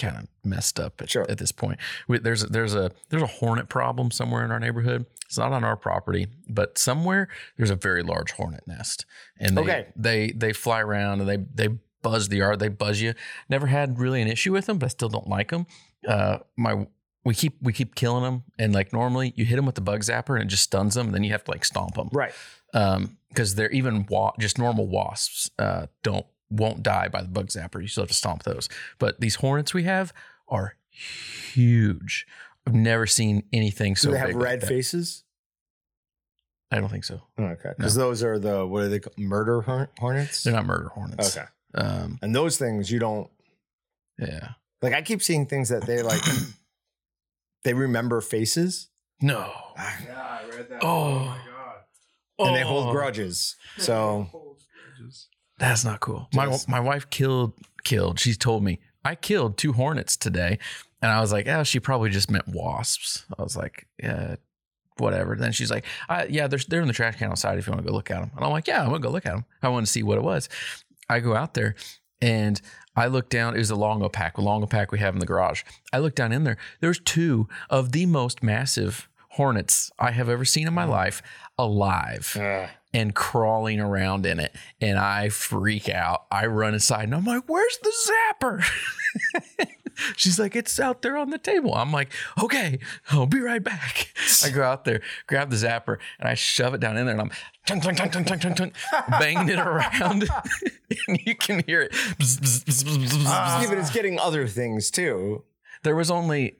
Speaker 2: kind of messed up at,
Speaker 1: Sure.
Speaker 2: at this point. We, there's a, there's a there's a hornet problem somewhere in our neighborhood. It's not on our property, but somewhere there's a very large hornet nest, and they
Speaker 1: Okay.
Speaker 2: they they fly around and they they buzz the yard. They buzz you. Never had really an issue with them, but I still don't like them. Uh, my we keep we keep killing them, and like normally you hit them with the bug zapper and it just stuns them, and then you have to like stomp them
Speaker 1: Right.
Speaker 2: um because they're even wa- just normal wasps uh don't won't die by the bug zapper you still have to stomp those but these hornets we have are huge i've never seen anything so
Speaker 1: Do they have
Speaker 2: big like
Speaker 1: red
Speaker 2: that.
Speaker 1: faces?
Speaker 2: I don't think so.
Speaker 1: Okay, because those are the what are they called? murder hornets?
Speaker 2: They're not murder hornets.
Speaker 1: Okay,
Speaker 2: Um,
Speaker 1: and those things you don't
Speaker 2: yeah.
Speaker 1: like. I keep seeing things that they like. they remember faces
Speaker 2: No.
Speaker 3: Yeah, I read that.
Speaker 2: Oh. my
Speaker 3: god.
Speaker 1: and they
Speaker 2: Oh,
Speaker 1: hold grudges. So
Speaker 2: That's not cool. My
Speaker 1: Just-
Speaker 2: my wife killed killed. She's told me I killed two hornets today, and I was like, oh, she probably just meant wasps. I was like, yeah, whatever. Then she's like, yeah, they're they're in the trash can outside if you want to go look at them. And I'm like, yeah, I'm gonna go look at them. I want to see what it was. I go out there and I look down. It was a long pack, a long pack we have in the garage. I look down in there. There's two of the most massive hornets I have ever seen in my life alive
Speaker 1: uh,
Speaker 2: and crawling around in it. And I freak out. I run inside and I'm like, where's the zapper? She's like, it's out there on the table. I'm like, okay, I'll be right back. I go out there, grab the zapper, and I shove it down in there and I'm tung, tung, tung, tung, tung, tung, tung, banging it around. and you can hear it. Bzz, bzz, bzz,
Speaker 1: yeah, but it's getting other things too.
Speaker 2: There was only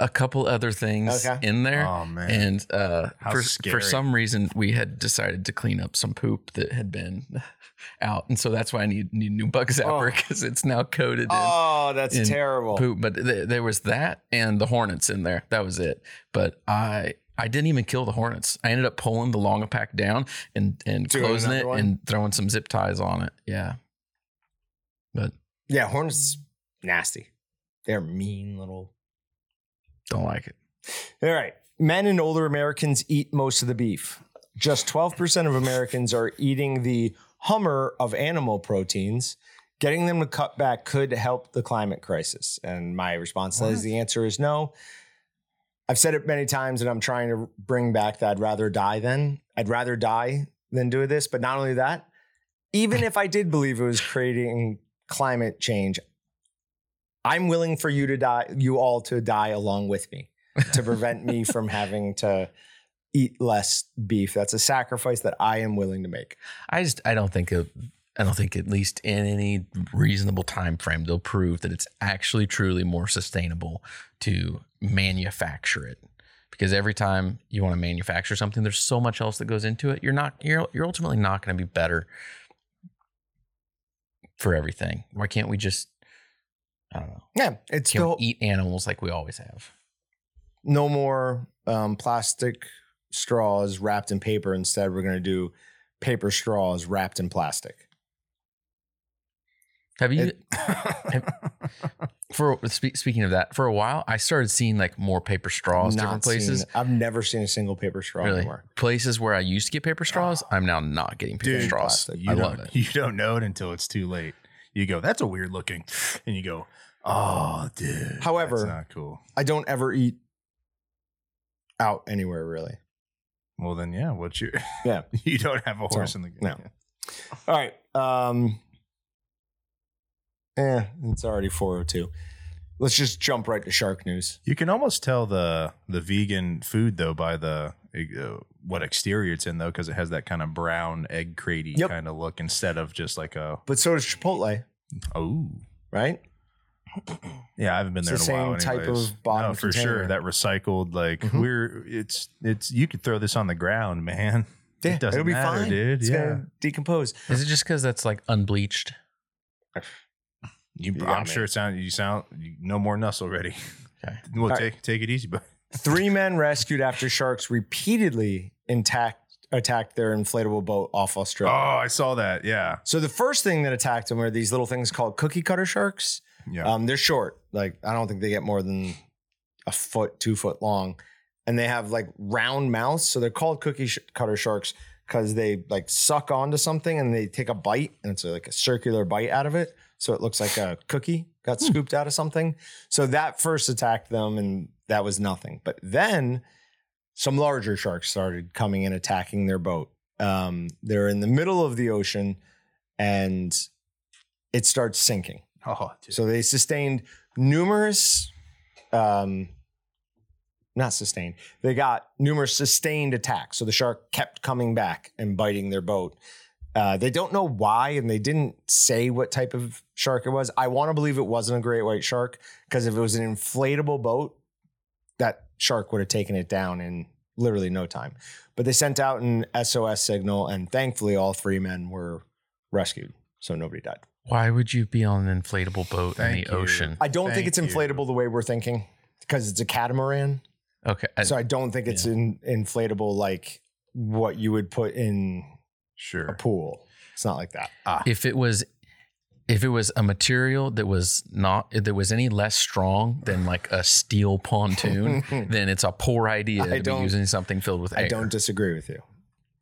Speaker 2: a couple other things
Speaker 1: Okay.
Speaker 2: in there.
Speaker 3: Oh man.
Speaker 2: And uh,
Speaker 3: How
Speaker 2: for,
Speaker 3: scary.
Speaker 2: for some reason, we had decided to clean up some poop that had been out, and so that's why I need need new bug zapper
Speaker 1: Oh.
Speaker 2: because it's now coated in
Speaker 1: Oh, that's
Speaker 2: in
Speaker 1: terrible.
Speaker 2: poop. But th- there was that and the hornets in there. That was it. But I I didn't even kill the hornets. I ended up pulling the long pack down and and
Speaker 1: Doing
Speaker 2: closing it
Speaker 1: one?
Speaker 2: and throwing some zip ties on it. Yeah. But
Speaker 1: Yeah, hornets nasty. They're mean little.
Speaker 2: Don't like it.
Speaker 1: All right. Men and older Americans eat most of the beef. Just 12% of Americans are eating the Hummer of animal proteins. Getting them to cut back could help the climate crisis. And my response is the answer is no. I've said it many times and I'm trying to bring back that I'd rather die than. I'd rather die than do this. But not only that, even if I did believe it was creating climate change, I'm willing for you to die, you all to die along with me to prevent me from having to eat less beef. That's a sacrifice that I am willing to make.
Speaker 2: I just I don't think it, I don't think at least in any reasonable time frame they'll prove that it's actually truly more sustainable to manufacture it. Because every time you want to manufacture something, there's so much else that goes into it. You're not you're you're ultimately not going to be better for everything. Why can't we just I don't know.
Speaker 1: Yeah, it's the,
Speaker 2: we eat animals like we always have?
Speaker 1: no more um, plastic straws wrapped in paper. Instead, we're going to do paper straws wrapped in plastic.
Speaker 2: Have you
Speaker 1: It-
Speaker 2: for spe- speaking of that, for a while I started seeing like more paper straws different
Speaker 1: Not seen-
Speaker 2: places.
Speaker 1: I've never seen a single paper straw
Speaker 2: Really?
Speaker 1: anymore.
Speaker 2: Places where I used to get paper straws, I'm now not getting paper
Speaker 3: Dude,
Speaker 2: straws.
Speaker 1: plastic.
Speaker 3: you
Speaker 2: I
Speaker 3: don't,
Speaker 2: love it.
Speaker 3: You don't know it until it's too late. You go, that's a weird looking, and you go, oh, dude.
Speaker 1: However-
Speaker 3: that's not cool.
Speaker 1: I don't ever eat out anywhere really.
Speaker 3: Well, then, yeah. What you?
Speaker 1: Yeah.
Speaker 3: you don't have a horse
Speaker 1: So,
Speaker 3: in the game.
Speaker 1: no. All right. Um, eh, it's already 402. Let's just jump right to shark news.
Speaker 3: You can almost tell the the vegan food though by the uh, what exterior it's in though, because it has that kind of brown egg cratey
Speaker 1: Yep.
Speaker 3: kind of look instead of just like a
Speaker 1: But so does Chipotle,
Speaker 3: oh
Speaker 1: right?
Speaker 3: Yeah. I haven't been
Speaker 1: It's
Speaker 3: there
Speaker 1: the
Speaker 3: in a while.
Speaker 1: same type
Speaker 3: anyways.
Speaker 1: of bottom
Speaker 3: no, for
Speaker 1: container.
Speaker 3: sure. That recycled like
Speaker 1: Mhm.
Speaker 3: we're it's it's you could throw this on the ground, man.
Speaker 1: Yeah,
Speaker 3: it doesn't
Speaker 1: it'll be
Speaker 3: matter,
Speaker 1: fine.
Speaker 3: dude.
Speaker 1: It's
Speaker 3: yeah,
Speaker 1: gonna decompose.
Speaker 2: Is it just because that's like unbleached?
Speaker 3: you,
Speaker 1: You
Speaker 3: I'm
Speaker 1: me.
Speaker 3: sure it sound you sound you, no more nuzzle ready.
Speaker 2: Okay.
Speaker 3: Well,
Speaker 1: right.
Speaker 3: take take it easy, but
Speaker 1: Three men rescued after sharks repeatedly intact attacked their inflatable boat off Australia.
Speaker 3: oh, I saw that. Yeah,
Speaker 1: So the first thing that attacked them were these little things called cookie cutter sharks.
Speaker 3: Yeah.
Speaker 1: Um, they're short. Like I don't think they get more than a foot, two foot long, and they have like round mouths. So they're called cookie sh- cutter sharks because they like suck onto something and they take a bite, and it's like a circular bite out of it. So it looks like a cookie got scooped out of something. So that first attacked them, and that was nothing. But then some larger sharks started coming and attacking their boat. Um, they're in the middle of the ocean, and it starts sinking.
Speaker 3: Oh.
Speaker 1: So they sustained numerous, um, not sustained. They got numerous sustained attacks. So the shark kept coming back and biting their boat. Uh, they don't know why, and they didn't say what type of shark it was. I want to believe it wasn't a great white shark because if it was an inflatable boat, that shark would have taken it down in literally no time. But they sent out an SOS signal, and thankfully, all three men were rescued, so nobody died.
Speaker 2: Why would you be on an inflatable boat in the
Speaker 3: you.
Speaker 2: ocean?
Speaker 1: I don't think
Speaker 3: Thank
Speaker 1: it's
Speaker 3: you.
Speaker 1: inflatable the way we're thinking because it's a catamaran.
Speaker 2: Okay. I-
Speaker 1: So I don't think it's in, inflatable like what you would put in a
Speaker 3: Sure.
Speaker 1: pool. It's not like that. Ah.
Speaker 2: if it was if it was a material that was not that was any less strong than like a steel pontoon, then it's a poor idea
Speaker 1: I
Speaker 2: to be
Speaker 1: don't-
Speaker 2: using something filled with air.
Speaker 1: I don't disagree with you.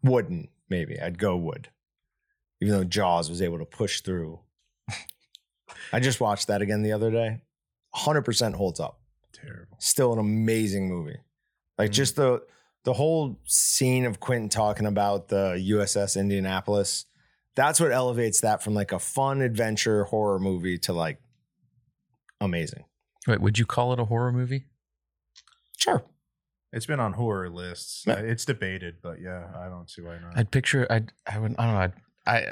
Speaker 1: Wooden, maybe. I'd go wood. Even though Jaws was able to push through. I just watched that again the other day. 100% holds up.
Speaker 3: Terrible.
Speaker 1: Still an amazing movie. Like
Speaker 3: Mm.
Speaker 1: just the the whole scene of Quentin talking about the USS Indianapolis. That's what elevates that from like a fun adventure horror movie to like amazing.
Speaker 2: Wait, would you call it a horror movie?
Speaker 1: Sure.
Speaker 3: It's been on horror lists.
Speaker 1: Yeah.
Speaker 3: It's debated, but yeah, I don't see why not.
Speaker 2: I'd picture. I. I would. I don't know. I'd, I.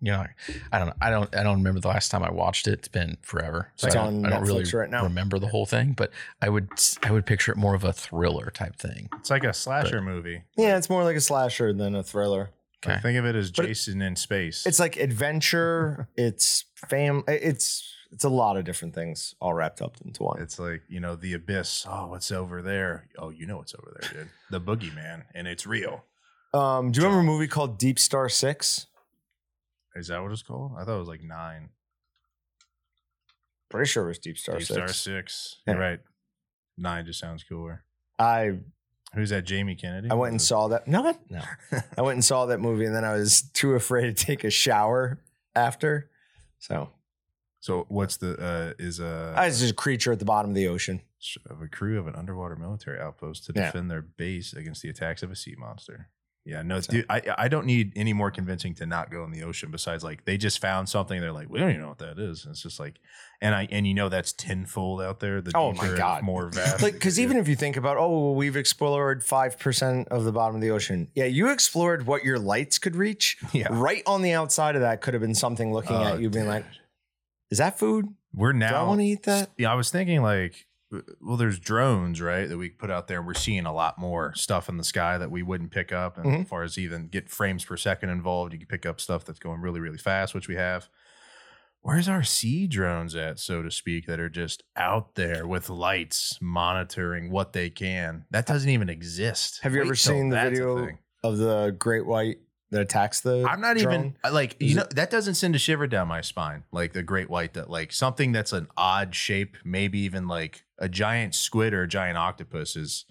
Speaker 2: You know, I don't know. I don't. I don't remember the last time I watched it. It's been forever, so
Speaker 1: It's
Speaker 2: I don't,
Speaker 1: on
Speaker 2: I don't really
Speaker 1: right now.
Speaker 2: remember the whole thing. But I would. I would picture it more of a thriller type thing.
Speaker 3: It's like a slasher movie.
Speaker 1: Yeah, it's more like a slasher than a thriller.
Speaker 2: Okay.
Speaker 3: Like, think of it as
Speaker 1: But it-
Speaker 3: Jason in space.
Speaker 1: It's like adventure. it's fam. It's it's a lot of different things all wrapped up into one.
Speaker 3: It's like, you know, the abyss. Oh, what's over there? Oh, you know what's over there, dude. The boogeyman, and it's real.
Speaker 1: Um, do you remember a movie called Deep Star Six?
Speaker 3: Is that what it's called? I thought it was like nine.
Speaker 1: Pretty sure it was Deep Star
Speaker 3: Deep
Speaker 1: Six.
Speaker 3: Star six.
Speaker 1: Yeah.
Speaker 3: You're right. Nine just sounds cooler.
Speaker 1: I
Speaker 3: Who's that? Jamie Kennedy.
Speaker 1: I went and saw that. No, what? no. I went and saw that movie, and then I was too afraid to take a shower after. So
Speaker 3: So what's the uh is a
Speaker 1: I was just a creature at the bottom of the ocean.
Speaker 3: of a crew of an underwater military outpost to
Speaker 1: Yeah.
Speaker 3: defend their base against the attacks of a sea monster. Yeah, no,
Speaker 1: So-
Speaker 3: dude, I I don't need any more convincing to not go in the ocean. Besides, like they just found something. They're like, we don't even know what that is. And it's just like, and I and you know that's tenfold out there. The
Speaker 1: Oh my God.
Speaker 3: more vast.
Speaker 1: Like, because even if you think about, oh, well, we've explored five percent of the bottom of the ocean. Yeah, you explored what your lights could reach.
Speaker 3: yeah,
Speaker 1: Right on the outside of that could have been something looking
Speaker 3: Oh,
Speaker 1: at you, being like, "Is that food?
Speaker 3: we're now.
Speaker 1: Do I want to eat that?"
Speaker 3: Yeah, I was thinking like, well, there's drones, right, that we put out there. We're seeing a lot more stuff in the sky that we wouldn't pick up. And
Speaker 1: Mhm.
Speaker 3: as far as even get frames per second involved, you can pick up stuff that's going really, really fast, which we have. Where's our sea drones at, so to speak, that are just out there with lights monitoring what they can? That doesn't even exist.
Speaker 1: Have you
Speaker 3: Wait
Speaker 1: ever seen the video of the great white that attacks the?
Speaker 3: I'm not
Speaker 1: drone?
Speaker 3: even like
Speaker 1: Is
Speaker 3: you know that doesn't send a shiver down my spine like the great white that like something that's an odd shape, maybe even like a giant squid or a giant octopus is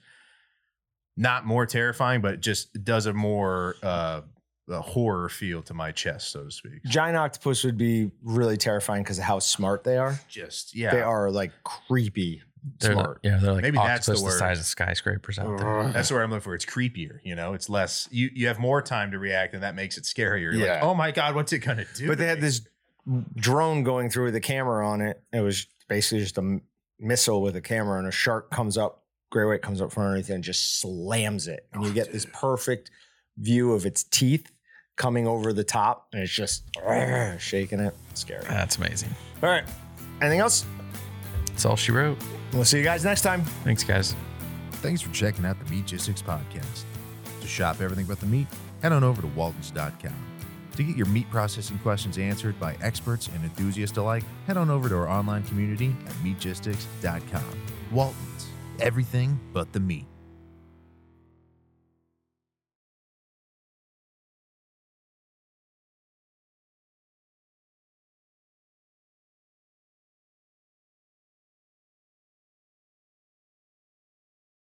Speaker 3: not more terrifying, but it just does a more uh a horror feel to my chest, so to speak.
Speaker 1: Giant octopus would be really terrifying because of how smart they are.
Speaker 3: Just yeah,
Speaker 1: They are like creepy
Speaker 2: They're
Speaker 1: smart.
Speaker 2: yeah, they're like
Speaker 3: Maybe that's the
Speaker 2: octopus the, size of skyscrapers out there.
Speaker 3: That's where I'm looking for. It's creepier, you know. It's less. You you have more time to react, and that makes it scarier. You're
Speaker 1: Yeah.
Speaker 3: like, oh my god, what's it gonna do?
Speaker 1: But they
Speaker 3: to
Speaker 1: had this drone going through with a camera on it. It was basically just a missile with a camera, and a shark comes up, gray white comes up from underneath and just slams it. And you
Speaker 3: Oh,
Speaker 1: get this perfect view of its teeth coming over the top, and it's just shaking it. Scary.
Speaker 2: That's amazing.
Speaker 1: All right. Anything else?
Speaker 2: That's all she wrote.
Speaker 1: We'll see you guys next time.
Speaker 2: Thanks, guys.
Speaker 4: Thanks for checking out the Meatgistics podcast. To shop everything but the meat, head on over to waltons.com. To get your meat processing questions answered by experts and enthusiasts alike, head on over to our online community at meatgistics.com. Waltons, everything but the meat.